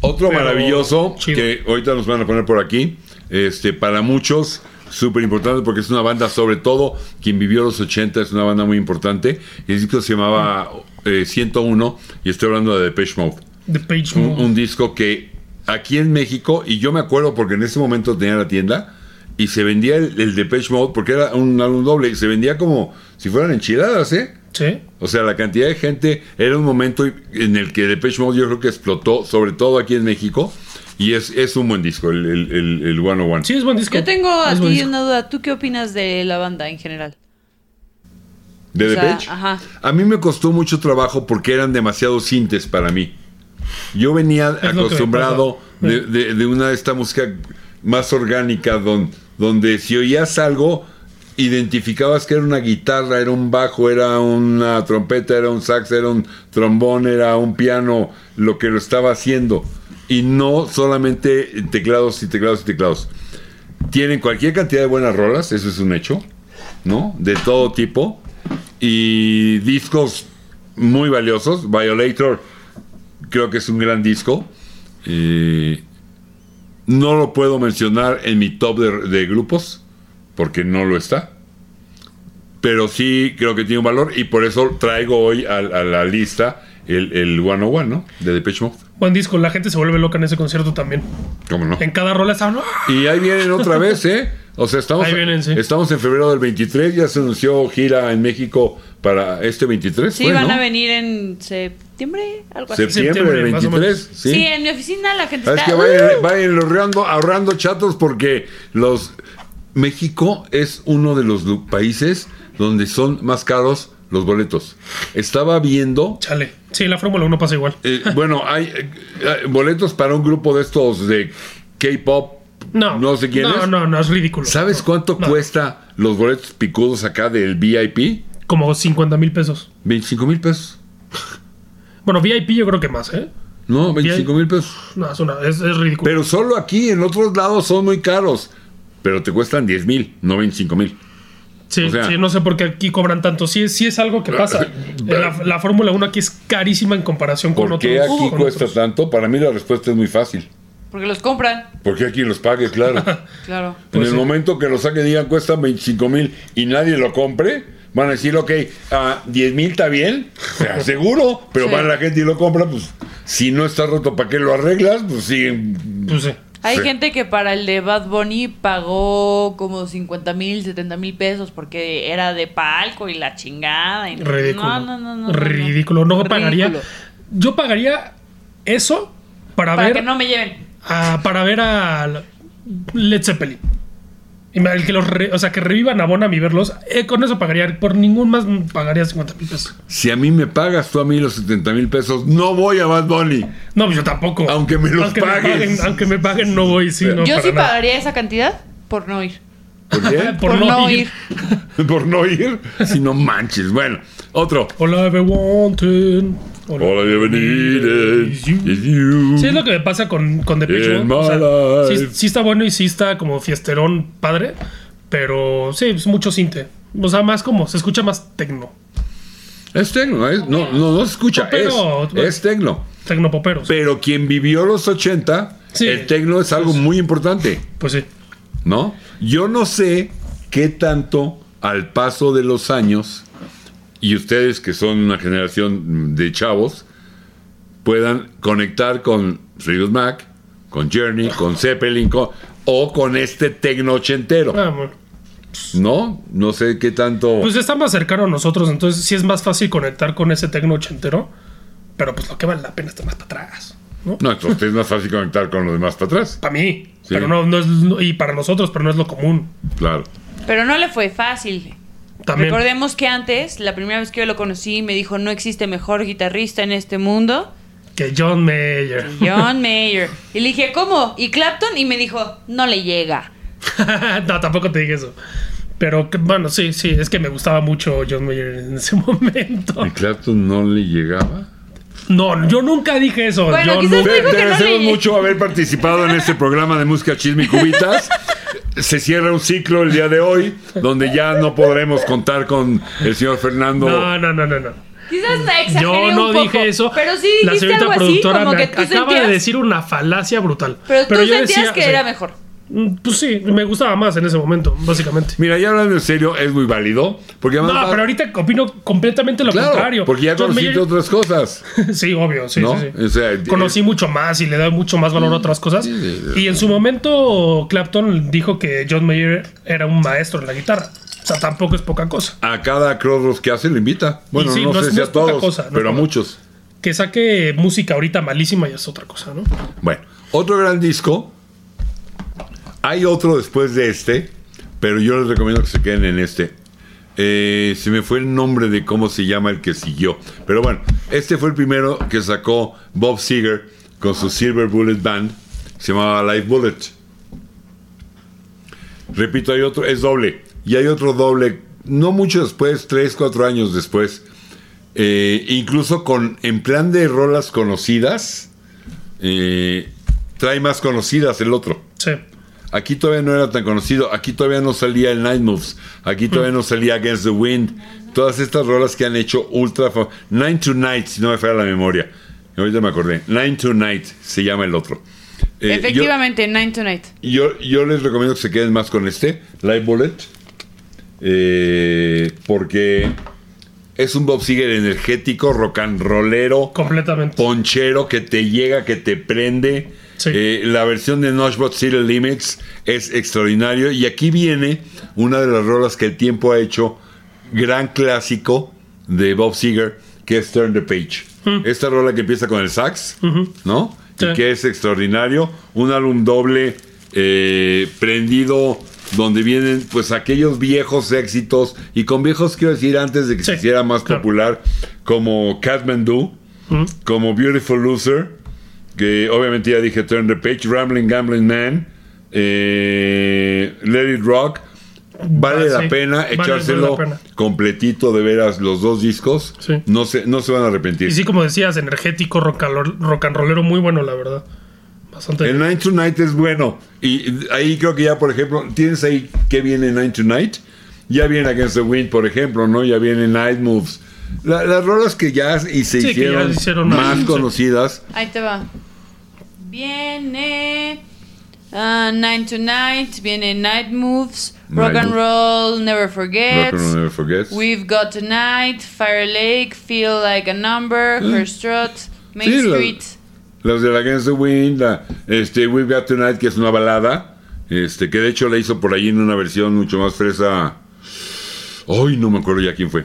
Otro maravilloso chido. que ahorita nos van a poner por aquí. Este, para muchos, súper importante porque es una banda, sobre todo quien vivió los 80, es una banda muy importante. El disco se llamaba eh, 101 y estoy hablando de Depeche Mode. The Page un, Mode. un disco que aquí en México, y yo me acuerdo porque en ese momento tenía la tienda y se vendía el, el Depeche Mode porque era un álbum doble y se vendía como si fueran enchiladas, ¿eh? Sí. O sea, la cantidad de gente era un momento en el que Depeche Mode yo creo que explotó, sobre todo aquí en México, y es, es un buen disco, el, el, el, el 101. Sí, es buen disco. Yo tengo Es a ti una duda. ¿Tú qué opinas de la banda en general? ¿De o sea, Depeche? ajá. A mí me costó mucho trabajo porque eran demasiado sintes para mí. Yo venía Es acostumbrado de- de una de esta música más orgánica, don- donde si oías algo, identificabas que era una guitarra, era un bajo, era una trompeta, era un sax, era un trombón, era un piano, lo que lo estaba haciendo. Y no solamente teclados y teclados y teclados. Tienen cualquier cantidad de buenas rolas, eso es un hecho, ¿no? De todo tipo. Y discos muy valiosos. Violator creo que es un gran disco. Eh, no lo puedo mencionar en mi top de, de grupos, porque no lo está. Pero sí creo que tiene un valor y por eso traigo hoy a, a la lista el, el 101, ¿no? De Depeche Mode. Buen disco, la gente se vuelve loca en ese concierto también. ¿Cómo no? En cada rola estaban. Y ahí vienen otra vez, ¿eh? O sea, estamos, Ahí vienen, sí. estamos en febrero del 23, ya se anunció gira en México para este 23. Sí, van ¿no? a venir en septiembre, algo así. Septiembre, Septiembre, del más o 23, Sí. sí. en mi oficina la gente Ah, Es está... que vayan, vayan ahorrando, ahorrando chatos porque los México es uno de los países donde son más caros los boletos. Estaba viendo, Chale. Sí, la Fórmula 1 pasa igual. eh, bueno, hay eh, eh, boletos para un grupo de estos de K-pop, No. no sé quién no, es. No, no, es ridículo. ¿Sabes cuánto No. cuesta los boletos picudos acá del VIP? Como 50 mil pesos. 25 mil pesos. Bueno, VIP yo creo que más, ¿eh? No, 25 mil pesos. No, es, una, es, es ridículo. Pero solo aquí, en otros lados son muy caros. Pero te cuestan 10 mil, no 25 mil. Sí, o sea- sí, no sé por qué aquí cobran tanto. Sí, sí es algo que pasa. La, la Fórmula 1 aquí es carísima en comparación con ¿Por otros. qué aquí cuesta otros. tanto? Para mí la respuesta es muy fácil. Porque los compran, ¿Por qué aquí los pague? Claro. claro. en Pues el sí. momento que lo saquen y digan cuesta 25 mil y nadie lo compre, van a decir, ok, a 10 mil está bien, o sea, seguro, pero Sí. va la gente y lo compra, pues si no está roto, ¿para qué lo arreglas? Pues siguen Pues sí. Hay Sí. gente que para el de Bad Bunny pagó como 50 mil, 70 mil pesos porque era de palco y la chingada. y- Ridículo. No, no, no, no, no, Ridículo. No pagaría. Ridículo. Yo pagaría eso para, Para ver. que no me lleven. a- para ver a Led Zeppelin. El que los re- o sea, que revivan a Bonham y verlos. eh, con eso pagaría. Por ningún más pagaría 50 mil pesos. Si a mí me pagas tú a mí los 70 mil pesos, no voy a Bad Bunny. No, pues yo tampoco. Aunque me los aunque pagues. Me paguen, aunque me paguen, no voy. Sí, no, Yo sí nada. pagaría esa cantidad por no ir. ¿Por qué? Por, no, ir. Por no ir. Si no manches. Bueno, otro. All I ever wanted. All All I ever needed is you. is you. Sí, es lo que me pasa con, con Depeche In Mode. O sea, sí, está bueno y sí está como fiesterón padre. Pero sí, es mucho cinte. O sea, más como, se escucha más tecno. Es tecno, es- no, no, no se escucha, Pero- es, es tecno. Tecnopoperos. Pero quien vivió los 80, Sí. el tecno es algo muy importante, Pues sí. ¿no? Yo no sé qué tanto al paso de los años, y ustedes que son una generación de chavos, puedan conectar con Fleetwood Mac, con Journey, con Zeppelin, con- o con este tecno ochentero, Ah. ¿no? No sé qué tanto... Pues está más cercano a nosotros, entonces sí es más fácil conectar con ese tecno ochentero. Pero pues lo que vale la pena está más para atrás. ¿no? No, entonces es más fácil conectar con los demás para atrás. Para mí. Sí. Pero no, no es. Y para nosotros, pero no es lo común. Claro. Pero no le fue fácil. También. Recordemos que antes, la primera vez que yo lo conocí, me dijo, no existe mejor guitarrista en este mundo. Que John Mayer. John Mayer. Y le dije, ¿cómo? ¿Y Clapton? Y me dijo, no le llega. no, tampoco te dije eso. Pero bueno, sí, sí, es que me gustaba mucho John Mayer en ese momento. ¿Y Clapton no le llegaba? No, yo nunca dije eso. Bueno, yo quizás nunca- Te, dijo te que no agradecemos le- mucho haber participado en este programa de música chisme y cubitas. Se cierra un ciclo el día de hoy, donde ya no podremos contar con el señor Fernando. No, no, no, no, no. Quizás te exageré Yo no un poco, dije eso. Pero sí La dijiste señorita algo así, productora como me que tú acaba sentías... de decir una falacia brutal. Pero tú yo sentías decía- que era mejor. Mm, Pues sí, me gustaba más en ese momento, básicamente. Mira, ya hablando en serio, es muy válido. Porque además No, va- pero ahorita opino completamente lo claro, contrario. porque ya John conociste Mayer- otras cosas. Sí, obvio, sí, ¿No? sí, sí. O sea, eh, Conocí mucho más y le da mucho más valor a otras cosas. Y en su momento, Clapton dijo que John Mayer era un maestro en la guitarra. O sea, tampoco es poca cosa. A cada crossroads que hace lo invita. Bueno, no, no sé es- si a todos, cosa, no pero a muchos. Que saque música ahorita malísima ya es otra cosa, ¿no? Bueno, otro gran disco. Hay otro después de este, pero yo les recomiendo que se queden en este. Eh, se me fue el nombre de cómo se llama el que siguió. Pero bueno, este fue el primero que sacó Bob Seger con su Silver Bullet Band. Se llamaba Live Bullet. Repito, hay otro, es doble. Y hay otro doble, no mucho después, tres, cuatro años después. Eh, incluso con, en plan de rolas conocidas, eh, trae más conocidas el otro. Sí. Aquí todavía no era tan conocido, aquí todavía no salía el Night Moves, aquí todavía no salía Against the Wind. Todas estas rolas que han hecho ultra... Nine to Night, si no me falla la memoria. Ahorita me acordé. Nine to Night se llama el otro. Eh, yo- Efectivamente, Nine Tonight. yo, yo les recomiendo que se queden más con este, Live Bullet, eh, porque es un Bob Seger energético, rock and rollero, Completamente. ponchero, que te llega, que te prende. Sí. Eh, la versión de Notchbot City Limits es extraordinario. Y aquí viene una de las rolas que el tiempo ha hecho gran clásico de Bob Seger, que es Turn the Page. Esta rola que empieza con el sax, ¿no? Sí. Y que es extraordinario. Un álbum doble eh, prendido donde vienen pues aquellos viejos éxitos y con viejos quiero decir antes de que Sí, se hiciera más claro. popular como Kathmandu, Ujú. como Beautiful Loser, que obviamente ya dije Turn the Page, Rambling Gambling Man, eh, Let It Rock. Vale Ah, la sí. pena Vale- echárselo vale la pena. completito de veras los dos discos. Sí. No, se, no se van a arrepentir. Y sí, como decías, energético, rock rock and rollero muy bueno, la verdad. Bastante. El Night to Night es bueno. Y ahí creo que ya, por ejemplo, tienes ahí que viene Night to Night. Ya viene Against the Wind, por ejemplo, ¿no? Ya viene Night Moves. La- las rolas que ya y se Sí, que ya hicieron, hicieron más conocidas. Ahí te va. Viene ah, Nine to Night, viene Night Moves, Rock Night and. Roll, Never Rock Forgets, and Roll Never Forgets. We've Got Tonight, Fire Lake, Feel Like a Number, Her Strut, Main Sí, la- Street. Los de la Against the Wind, la, este, We've Got Tonight, que es una balada, este, que de hecho la hizo por ahí en una versión mucho más fresa. Hoy no me acuerdo ya quién fue.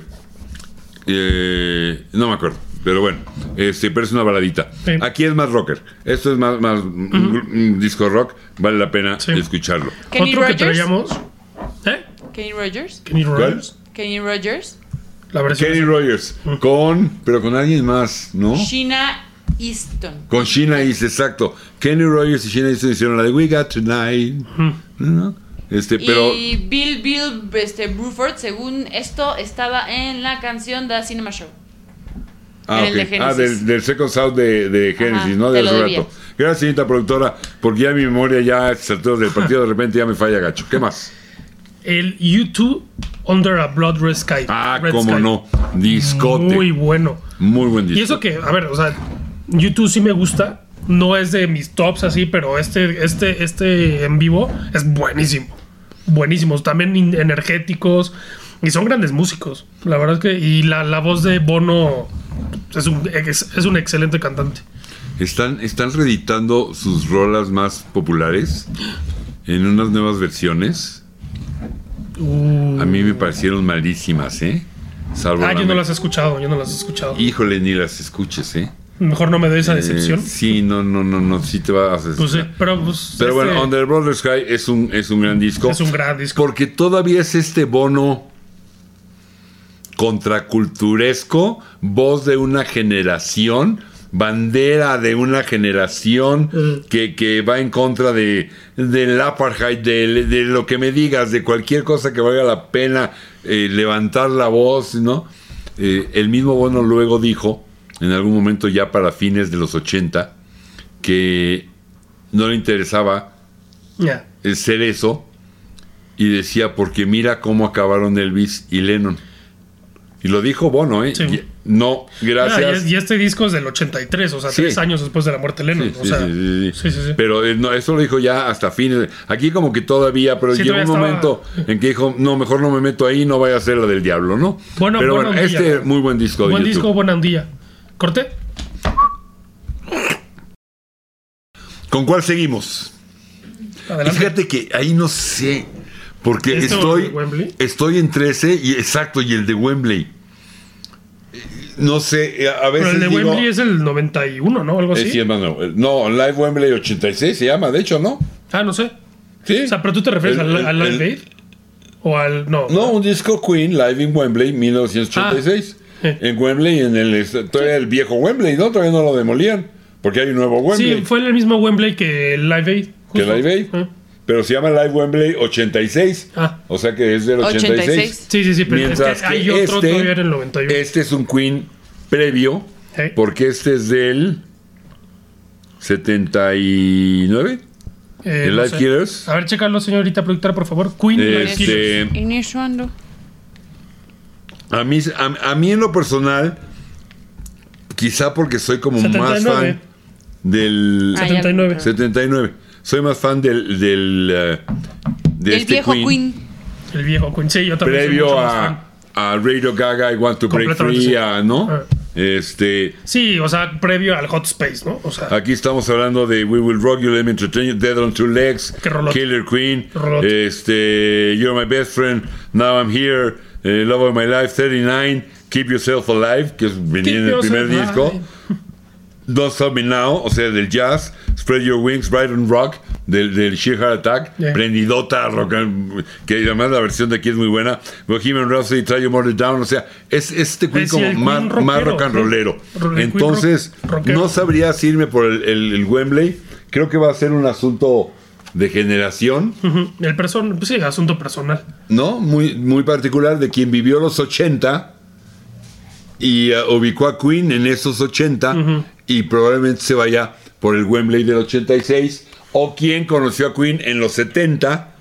Eh, no me acuerdo. Pero bueno, este, pero es una baladita. Sí. Aquí es más rocker. Esto es más, más un- un disco rock. Vale la pena Sí. escucharlo. Kenny Otro que Rogers. traíamos. ¿Eh? Kenny Rogers. Kenny Rogers. Kenny Rogers. La versión. Kenny Rogers. Con, pero con alguien más, ¿no? Sheena Easton. Con Sheena East, exacto. Kenny Rogers y Sheena Easton hicieron la de We Got Tonight. ¿no? Este, pero. Y Bill Bill este, Bruford, según esto, estaba en la canción The Cinema Show. Ah, en el ok. de Ah, del, del Second South de, de Genesis, Ajá, ¿no? De hace rato. Gracias, señorita productora, porque ya mi memoria ya alturas del partido de repente ya me falla gacho. ¿Qué más? El U2 Under a Blood Red Sky. Ah, Red cómo Sky. no. Discote. Muy Muy, bueno. buen disco. Y eso que, a ver, o sea, YouTube sí me gusta. No es de mis tops así, pero este, este, este en vivo es buenísimo. Buenísimos. También energéticos. Y son grandes músicos. La verdad es que. Y la, la voz de Bono es un, es, es un excelente cantante. Están, están reeditando sus rolas más populares en unas nuevas versiones. Uh, A mí me parecieron malísimas, ¿eh? Salvo ah, yo no me- las he escuchado. Yo no las he escuchado. Híjole, ni las escuches, ¿eh? Mejor no me doy esa Eh, decepción. sí, no, no, no, no, sí te vas a Pues sí, pero pues. Pero este bueno, Under Brother Sky es un, es un gran disco. es un gran disco. Porque todavía es este bono contraculturesco, voz de una generación, bandera de una generación Mm. que, que va en contra de del apartheid, de, de lo que me digas, de cualquier cosa que valga la pena eh, levantar la voz, ¿no? Eh, el mismo Bono luego dijo, en algún momento ya para fines de los 80, que no le interesaba el ser eso y decía porque mira cómo acabaron Elvis y Lennon y lo dijo Bono eh Sí. No gracias y este disco es del 83, o sea, Sí. tres años después de la muerte de Lennon. Sí, o sí, sea, sí, sí, pero eh, no, eso lo dijo ya hasta fines aquí como que todavía pero llegó un momento en que dijo no mejor no me meto ahí no vaya a ser la del diablo no Bueno, pero bueno este ¿no? muy buen disco de Buen YouTube. disco, buena ondilla. ¿Corté? con cuál seguimos Adelante. fíjate que ahí no sé porque ¿Este estoy estoy en 13 y exacto y el de Wembley no sé eh, a Pero veces el de digo, Wembley es el 91, ¿no? Algo así. sí, hermano. Eh, No, Live Wembley 86 se llama, de hecho, ¿no? Ah, no sé. Sí. O sea, pero tú te refieres El- al, Live el- Aid o al. No. No, un disco Queen, Live in Wembley, 1986. Ah. En Wembley, en el todavía el viejo Wembley, ¿no? Todavía no lo demolían. Porque hay un nuevo Wembley. Sí, fue el mismo Wembley que el Live Aid. que justo. Live Aid. Ah. Pero se llama Live Wembley 86. Ah. O sea que es del 86. 86. Sí, sí, sí, pero Mientras es que hay que otro este, todavía en el 91. este es un Queen previo. Sí. Porque este es del 79. Eh, el no Live sé. Killers. A ver, chécalo, señorita productora, por favor. Queen Live Este, Killers. Iniciando. A mí, a, a mí en lo personal, quizá porque soy como más 79. fan del Ah, ya. 79. 79. Soy más fan del del, eh, de El este viejo Queen, Queen. El viejo Queen. Sí, yo también. soy previo mucho más fan. a, a Radio Gaga I Want to Break Free, sí. a, ¿no? Ah. Este, Sí, o sea, previo al Hot Space, ¿no? O sea, aquí estamos hablando de We Will Rock You, Let Me Entertain You, Dead on Two Legs. Killer Queen, este, You're My Best Friend, Now I'm Here, eh, Love of My Life, 39, Keep Yourself Alive, que es- venía en el primer disco. Don't Stop Me Now, o sea, del jazz, Spread Your Wings, Ride and Rock, del, del Sheer Heart Attack, Yeah. prendidota, rock que además la versión de aquí es muy buena, Bohemian Rhapsody, Try You More Down, o sea, es este Queen Es como más, rock and rollero. Entonces, rock- no sabría si irme por el, el- el Wembley, creo que va a ser un asunto de generación, el person pues sí, asunto personal. ¿no? Muy, muy particular de quien vivió los 80 y uh, ubicó a Queen en esos 80 y probablemente se vaya por el Wembley del 86 o quien conoció a Queen en los 70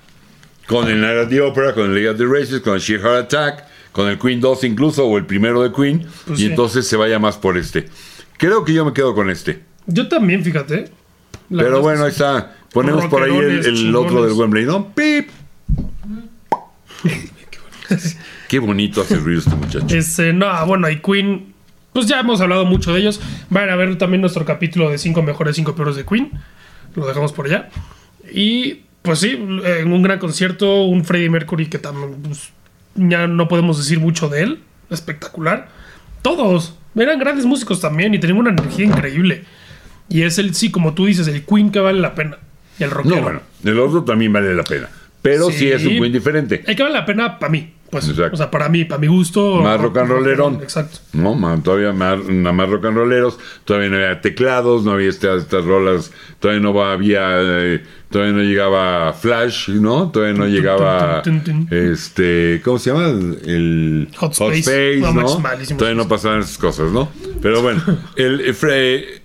con el Night at the Opera, con el League of the Races, con el Sheer Heart Attack, con el Queen 2 incluso o el primero de Queen Pues y sí. entonces se vaya más por este. Creo que yo me quedo con este. Yo también, fíjate. La Pero bueno, ahí está. Ponemos por ahí el, otro del Wembley, ¿no? ¡Pip! Qué bonito hace ruido este muchacho. Este, no, bueno, y Queen pues ya hemos hablado mucho de ellos. Van a ver también nuestro capítulo de 5 mejores, 5 peores de Queen. Lo dejamos por allá. Y pues sí, en un gran concierto, un Freddie Mercury que también pues, ya no podemos decir mucho de él. Espectacular. Todos eran grandes músicos también y tenían una energía increíble. Y es el, sí, como tú dices, el Queen que vale la pena. Y el rockero. No, bueno, el otro también vale la pena. Pero sí, Sí. es un Queen diferente. El que vale la pena para mí. Pues, Exacto. o sea, para mí, para mi gusto. Más rock and rollerón. Exacto. No, ma- todavía más, nada más rock and rolleros, todavía no había teclados, no había estas, estas rolas, todavía no había, eh, todavía no llegaba Flash, ¿no? Todavía no llegaba, este, ¿cómo se llama? El Hot Space. No, ¿no? manches, malísimo. Todavía no pasaban esas cosas, ¿no? Pero bueno, el, el Fre-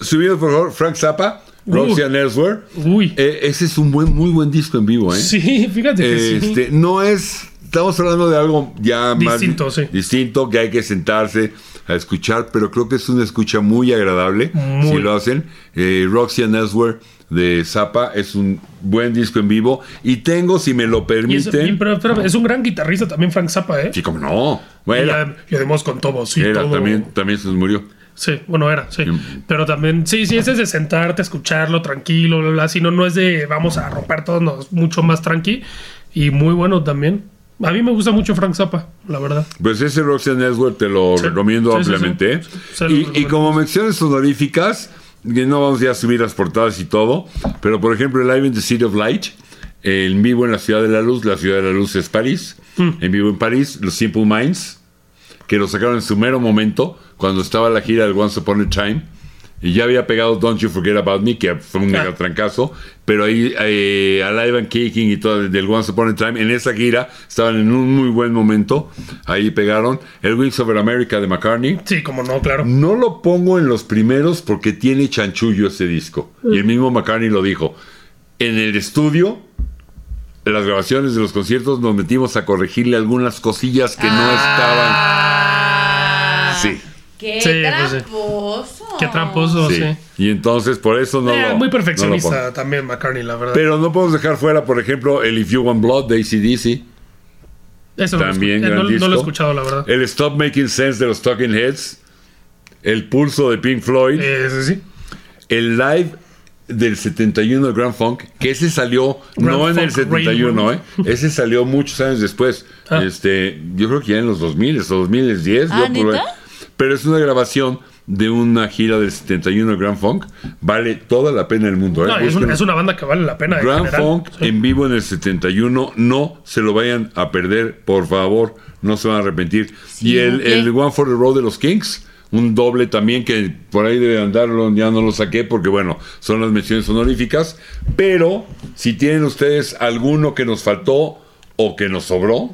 subido por favor, Frank Zappa, Roxy and Elsewhere, Uy. Eh, ese es un buen, muy buen disco en vivo, ¿eh? Sí, fíjate que sí. Este, no es. Estamos hablando de algo ya Distinto, más sí. distinto, que hay que sentarse a escuchar, pero creo que es una escucha muy agradable Muy. si lo hacen. Eh, Roxy and Elsewhere de Zappa es un buen disco en vivo. Y tengo, si me lo Y es, permiten. y- pero, pero es un gran guitarrista también, Frank Zappa, ¿eh? Sí, como no. y, Bueno, y además con todo, sí. era, todo- también, también se murió. Sí, bueno, era, sí. Mm. Pero también, sí, sí, ese es de sentarte, escucharlo tranquilo, bla, bla, si no, no es de vamos a romper todo, no, es mucho más tranqui y muy bueno también. A mí me gusta mucho Frank Zappa, la verdad. Pues ese Roxy and Elsewhere te lo Sí. recomiendo ampliamente. Y- como menciones honoríficas, no vamos ya a subir las portadas y todo, pero por ejemplo, Live in the City of Light, en vivo en la Ciudad de la Luz, la Ciudad de la Luz es París, Mm. en vivo en París, los Simple Minds, que lo sacaron en su mero momento, cuando estaba la gira del Once Upon a Time. Y ya había pegado Don't You Forget About Me, que fue un Ah. mega trancazo. Pero ahí, eh, Alive and Kicking y todo del Once Upon a Time, en esa gira, estaban en un muy buen momento. Ahí pegaron. El Wings Over America de McCartney. Sí, como no, claro. No lo pongo en los primeros porque tiene chanchullo ese disco. Y el mismo McCartney lo dijo. En el estudio, en las grabaciones de los conciertos, nos metimos a corregirle algunas cosillas que no estaban. Ah, Sí. Qué Sí, pues sí. Qué tramposo, sí. Sí. Y entonces por eso no Eh, lo. muy no lo perfeccionista también McCartney, la verdad. Pero no podemos dejar fuera, por ejemplo, el If You Want Blood de ACDC. Eso no lo también eh, gran no, no lo he disco. escuchado, la verdad. El Stop Making Sense de los Talking Heads. El Pulso de Pink Floyd. Eh, sí, sí. el live del 71 de Grand Funk, que ese salió Grand no en el Funk 71, ¿eh? Ese salió muchos años después. Ah. Este, yo creo que ya en los 2000, o 2010. Ah, yo. Pero es una grabación de una gira del 71 de Grand Funk. Vale toda la pena el mundo. ¿eh? No, es, una, es una banda que vale la pena. en Grand. Funk Sí. en vivo en el 71. No se lo vayan a perder, por favor. No se van a arrepentir. Sí, y el, el One for the Road de los Kings. Un doble también que por ahí debe andarlo, ya no lo saqué porque bueno, son las menciones honoríficas. Pero si tienen ustedes alguno que nos faltó o que nos sobró,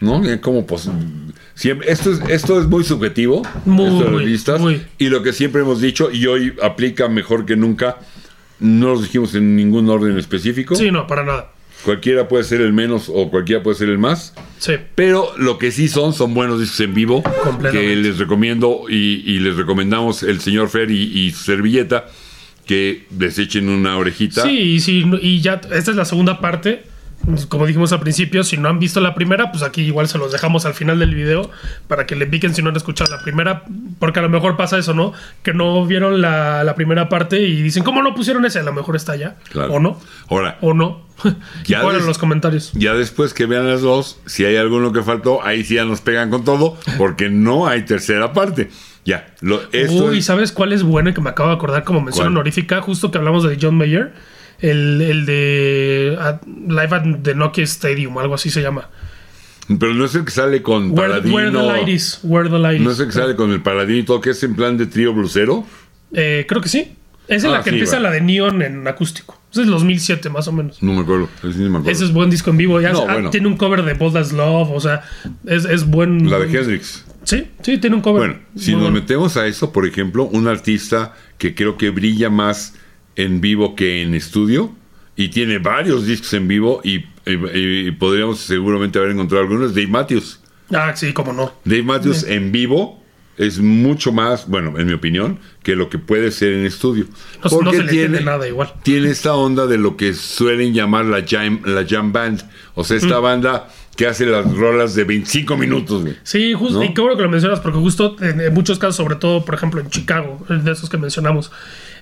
¿no? Como pos- siempre, esto, es, esto es muy subjetivo, Muy, esto de las listas, muy. y lo que siempre hemos dicho, y hoy aplica mejor que nunca, no los dijimos en ningún orden específico. Sí, no, para nada. Cualquiera puede ser el menos o cualquiera puede ser el más. Sí. Pero lo que sí son, son buenos discos en vivo. Que les recomiendo y, y les recomendamos el señor Fer y, y su servilleta que les echen una orejita. Sí, y, si, y ya, esta es la segunda parte. Como dijimos al principio, si no han visto la primera, pues aquí igual se los dejamos al final del video para que le piquen si no han escuchado la primera, porque a lo mejor pasa eso, ¿no? Que no vieron la, la primera parte y dicen, ¿cómo no pusieron esa? A lo mejor está ya. Claro. O no. Ahora, O no. Ya en los comentarios. ya después que vean las dos, si hay alguno que faltó, ahí sí ya nos pegan con todo, porque no hay tercera parte. Ya, lo, esto Uy, es- ¿sabes cuál es bueno y que me acabo de acordar como mención honorífica? Justo que hablamos de John Mayer. El, el de at- Live at the Nokia Stadium, algo así se llama. pero no es el que sale con Where, Paladino. where the light is. Where the light No es el que sale con el Paladino y todo, que es en plan de trío blusero. Eh, creo que sí. Es en Ah, la que sí, empieza va. la de Neon en acústico. Ese es el 2007 más o menos. No me acuerdo. ese sí no me acuerdo. Ese es buen disco en vivo. Ya No, ah, bueno. Tiene un cover de Bold as Love. O sea, es, es buen. La de Hendrix. Sí, sí, tiene un cover. Bueno, si nos bueno. metemos a eso, por ejemplo, un artista que creo que brilla más en vivo que en estudio y tiene varios discos en vivo y, y- y podríamos seguramente haber encontrado algunos, Dave Matthews. Ah, sí, como no. Dave Matthews en vivo es mucho más, bueno, en mi opinión, que lo que puede ser en estudio. No, no se le entiende nada igual. tiene esta onda de lo que suelen llamar la jam, la jam band. O sea, esta banda que hace las rolas de 25 minutos, güey. Sí, justo, ¿No? y qué bueno que lo mencionas, porque justo en, en muchos casos, sobre todo, por ejemplo, en Chicago, de esos que mencionamos,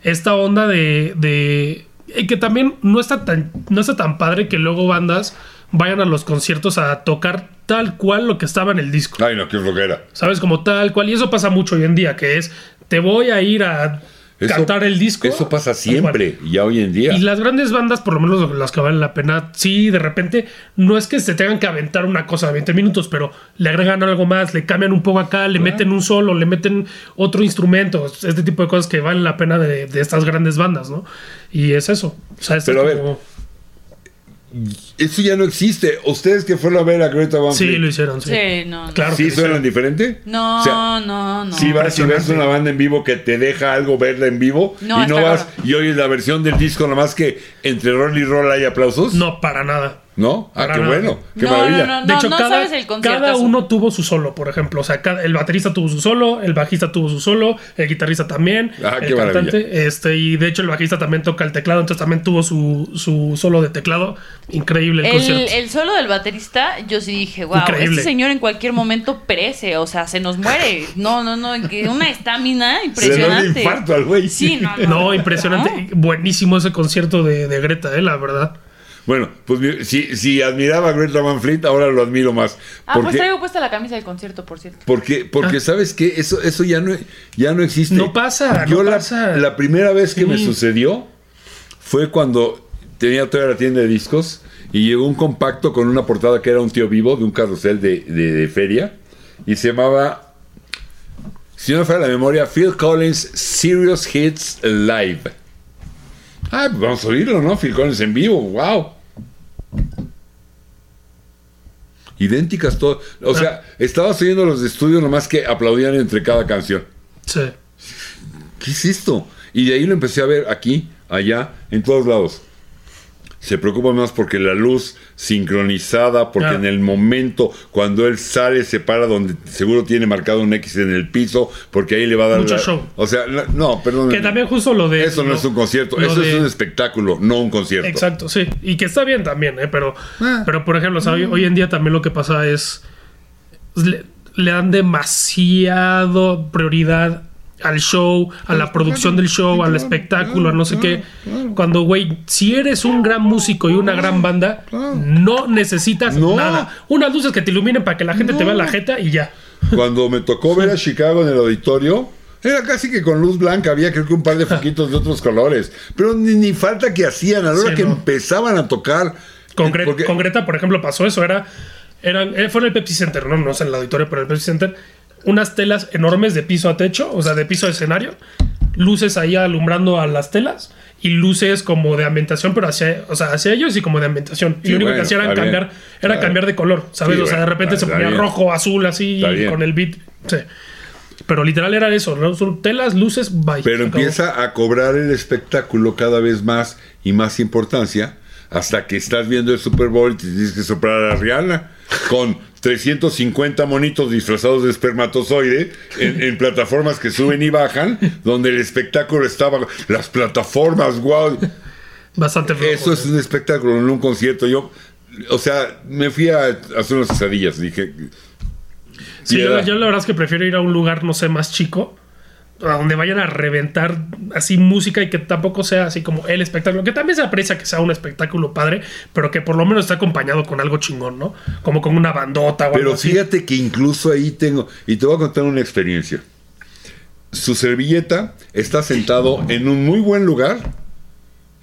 esta onda de. de y que también no está tan, no está tan padre que luego bandas vayan a los conciertos a tocar tal cual lo que estaba en el disco. Ay, no, qué flojera. ¿Sabes? Como tal cual. Y eso pasa mucho hoy en día, que es, te voy a ir a Eso- cantar el disco. Eso pasa siempre, ya hoy en día. Y las grandes bandas, por lo menos las que valen la pena, sí, de repente, no es que se tengan que aventar una cosa de 20 minutos, pero le agregan algo más, le cambian un poco acá, le meten un solo, le meten otro instrumento, este tipo de cosas que valen la pena de, de estas grandes bandas, ¿no? Y es eso. O sea, es Pero a ver, como- Eso ya no existe. Ustedes que fueron a ver a Greta Van Sí, Fleet, lo hicieron, sí. Sí, no. no. Claro. ¿sí que suenan hicieron. diferente? No, O sea, no, no. Si vas y ves una banda en vivo que te deja algo verla en vivo No, y no vas y oyes la versión del disco nomás que entre roll y roll hay aplausos. No, para nada. ¿No? Ah, Para qué nada. bueno, qué No, maravilla. no, no. De hecho, cada, sabes el conciertazo. cada uno tuvo su solo, por ejemplo. O sea, cada- el baterista tuvo su solo, el bajista tuvo su solo, el guitarrista también, Ah, el qué maravilla. Este, y de hecho, el bajista también toca el teclado, entonces también tuvo su, su solo de teclado. Increíble el, El, concierto. el solo del baterista, yo sí dije, wow, Increíble. este señor en cualquier momento perece, o sea, se nos muere. No, no, no, una estamina Se le da un impresionante. infarto al güey. Sí, no, no. no, impresionante. Buenísimo ese concierto de, de Greta, eh, la verdad. Bueno, pues si, si admiraba a Greta Van Fleet, ahora lo admiro más. Ah, ¿Por pues traigo puesta la camisa del concierto, por cierto. Porque, porque sabes que eso, eso ya no, ya no existe. No pasa, Yo no la, pasa. la primera vez que Sí. me sucedió fue cuando tenía todavía la tienda de discos y llegó un compacto con una portada que era un tío vivo de un carrusel de, de- de feria y se llamaba, si no me falla la memoria, Phil Collins Serious Hits Live. Ah, pues vamos a oírlo, ¿no? Phil Collins en vivo, wow. Idénticas todas. O sea, estabas oyendo los de estudio nomás que aplaudían entre cada canción. Sí. ¿Qué es esto? Y de ahí lo empecé a ver aquí, allá, en todos lados. Se preocupa más porque la luz sincronizada, porque en el momento cuando él sale se para donde seguro tiene marcado un X en el piso, porque ahí le va a dar Mucho la- show. O sea, la- no, perdón. Que también justo lo de... Eso no es un concierto, eso es un espectáculo, no un concierto. Exacto, sí. Y que está bien también, ¿eh? Pero, Ah. pero por ejemplo, o sea, hoy, hoy en día también lo que pasa es. Le, le dan demasiado prioridad al show, a la producción del show, al espectáculo, a no sé qué. Cuando, güey, si eres un gran músico y una gran banda, no necesitas No. nada. Unas luces que te iluminen para que la gente te vea la jeta y ya. Cuando me tocó ver a Chicago en el auditorio, era casi que con luz blanca, había creo que un par de foquitos de otros colores. Pero ni, ni falta que hacían, a la hora Sí, que no. empezaban a tocar. Con, Gre- porque- con Greta, por ejemplo, pasó eso. Era, eran, eh, fue en el Pepsi Center, no, no es en el auditorio, pero en el Pepsi Center. Unas telas enormes de piso a techo, o sea, de piso a escenario. Luces ahí alumbrando a las telas. Y luces como de ambientación, pero hacia, o sea, hacia ellos y como de ambientación. y Sí, lo único bueno, que hacía era bien. cambiar, era cambiar de color, ¿sabes? Sí, o sea, de repente se ponía rojo, azul, así, con el beat. Sí. Pero literal era eso, ¿no? Telas, luces, bye. Pero empieza a cobrar el espectáculo cada vez más y más importancia hasta que estás viendo el Super Bowl y te tienes que soplar a Rihanna con 350 monitos disfrazados de espermatozoide en, en plataformas que suben y bajan, donde el espectáculo estaba... Las plataformas, wow. Bastante flojo, Eso es ¿eh? un espectáculo, no un concierto. Yo, o sea, me fui a hacer unas quesadillas. Dije, Sí, yo la verdad es que prefiero ir a un lugar, no sé, más chico, a donde vayan a reventar así música y que tampoco sea así como el espectáculo, que también se aprecia que sea un espectáculo padre, pero que por lo menos esté acompañado con algo chingón, ¿no? Como con una bandota o algo Pero así. fíjate que incluso ahí tengo, y te voy a contar una experiencia. Su servilleta está sentado en un muy buen lugar,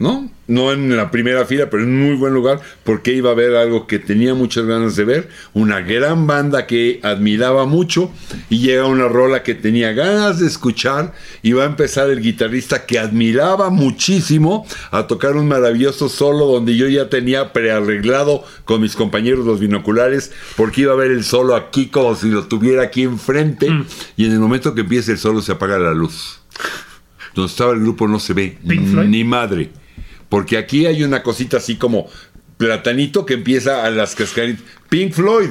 ¿no? No en la primera fila, pero en un muy buen lugar, porque iba a ver algo que tenía muchas ganas de ver, una gran banda que admiraba mucho, y llega una rola que tenía ganas de escuchar, y va a empezar el guitarrista que admiraba muchísimo a tocar un maravilloso solo donde yo ya tenía prearreglado con mis compañeros los binoculares, porque iba a ver el solo aquí como si lo tuviera aquí enfrente, y en el momento que empieza el solo se apaga la luz. Donde estaba el grupo no se ve ni madre. Porque aquí hay una cosita así como platanito que empieza a las cascaritas. Pink Floyd.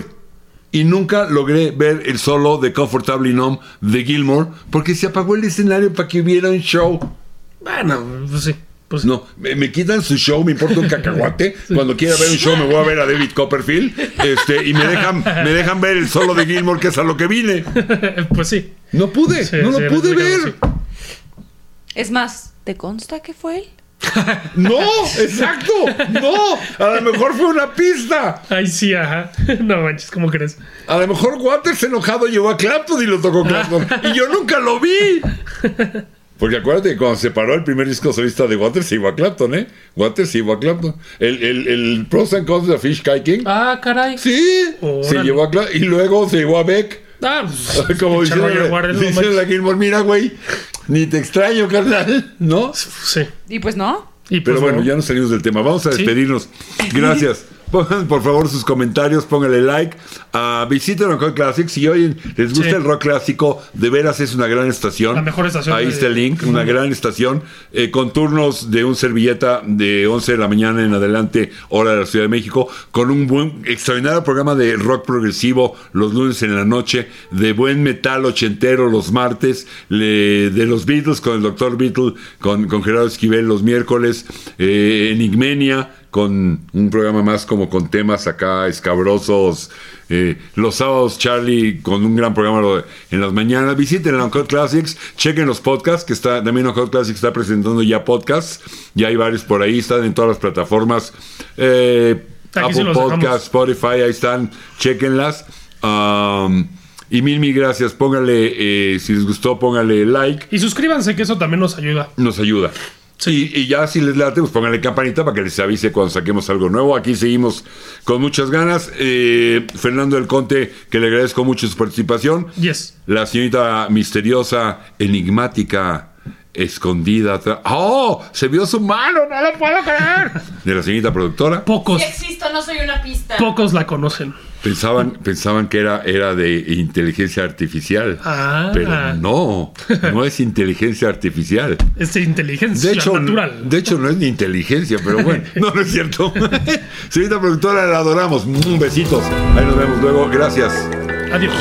Y nunca logré ver el solo de Comfortably Numb de Gilmore porque se apagó el escenario para que hubiera un show. Bueno, pues sí. Pues- no, me, me quitan su show, me importa un cacahuate. Cuando quiera ver un show me voy a ver a David Copperfield. Este, y me dejan, me dejan ver el solo de Gilmore, que es a lo que vine. pues sí. No pude, Sí, no sí, lo pude ver. Es más, ¿te consta que fue él? No, exacto, no. A lo mejor fue una pista. Ay, sí, ajá. No manches, ¿cómo crees? A lo mejor Waters enojado llevó a Clapton y lo tocó Clapton. y yo nunca lo vi. Porque acuérdate que cuando se paró el primer disco solista de Waters se iba a Clapton, ¿eh? Waters se iba a Clapton. El, el, el Pros and Cons de Fish King. Ah, caray. Sí, se llevó a Clapton. Y luego se llevó a Beck. Ah, pues, Como pinche Roger diciendo, Waters, no diciendo a manches. Gilmore, mira, güey, ni te extraño, carnal, ¿no? Sí. Y pues no. Y pues Pero bueno, no. ya nos salimos del tema. Vamos a Sí. despedirnos. Gracias. Pongan por favor sus comentarios, pónganle like. Ah, visiten Rock Classic. Si hoy les gusta Sí. el rock clásico, de veras es una gran estación. La mejor estación Ahí de- está el link, una gran estación. eh, con turnos de un servilleta de 11 de la mañana en adelante, hora de la Ciudad de México. Con un buen, extraordinario programa de rock progresivo los lunes en la noche. De buen metal ochentero los martes. le- de los Beatles con el Dr. Beatle, con, con Gerardo Esquivel los miércoles. eh, Enigmenia con un programa más como con temas acá escabrosos. eh, los sábados, Charlie, con un gran programa en las mañanas. Visiten el Uncut Classics, chequen los podcasts, que está también Uncut Classics está presentando ya podcasts. Ya hay varios por ahí, están en todas las plataformas. Eh, Apple. Podcast, Spotify, ahí están, chequenlas. Um, y mil, mil gracias. Póngale, eh, si les gustó, póngale like Y suscríbanse, que eso también nos ayuda. nos ayuda. Sí. Y, y ya si les late, pues pónganle campanita para que les avise cuando saquemos algo nuevo. Aquí seguimos con muchas ganas. Eh, Fernando del Conte, que le agradezco mucho su participación. Yes. La señorita misteriosa, enigmática, escondida. ¡Oh! Se vio su mano, no lo puedo creer. De la señorita productora. Pocos, existo, no soy una pista. pocos la conocen. Pensaban, pensaban que era, era de inteligencia artificial. Ah. Pero no, no es inteligencia artificial. Es inteligencia De hecho, natural. de hecho, no es ni inteligencia, pero bueno, no, no es cierto. Señorita productora, la adoramos. Besitos. Ahí nos vemos luego. Gracias. Adiós.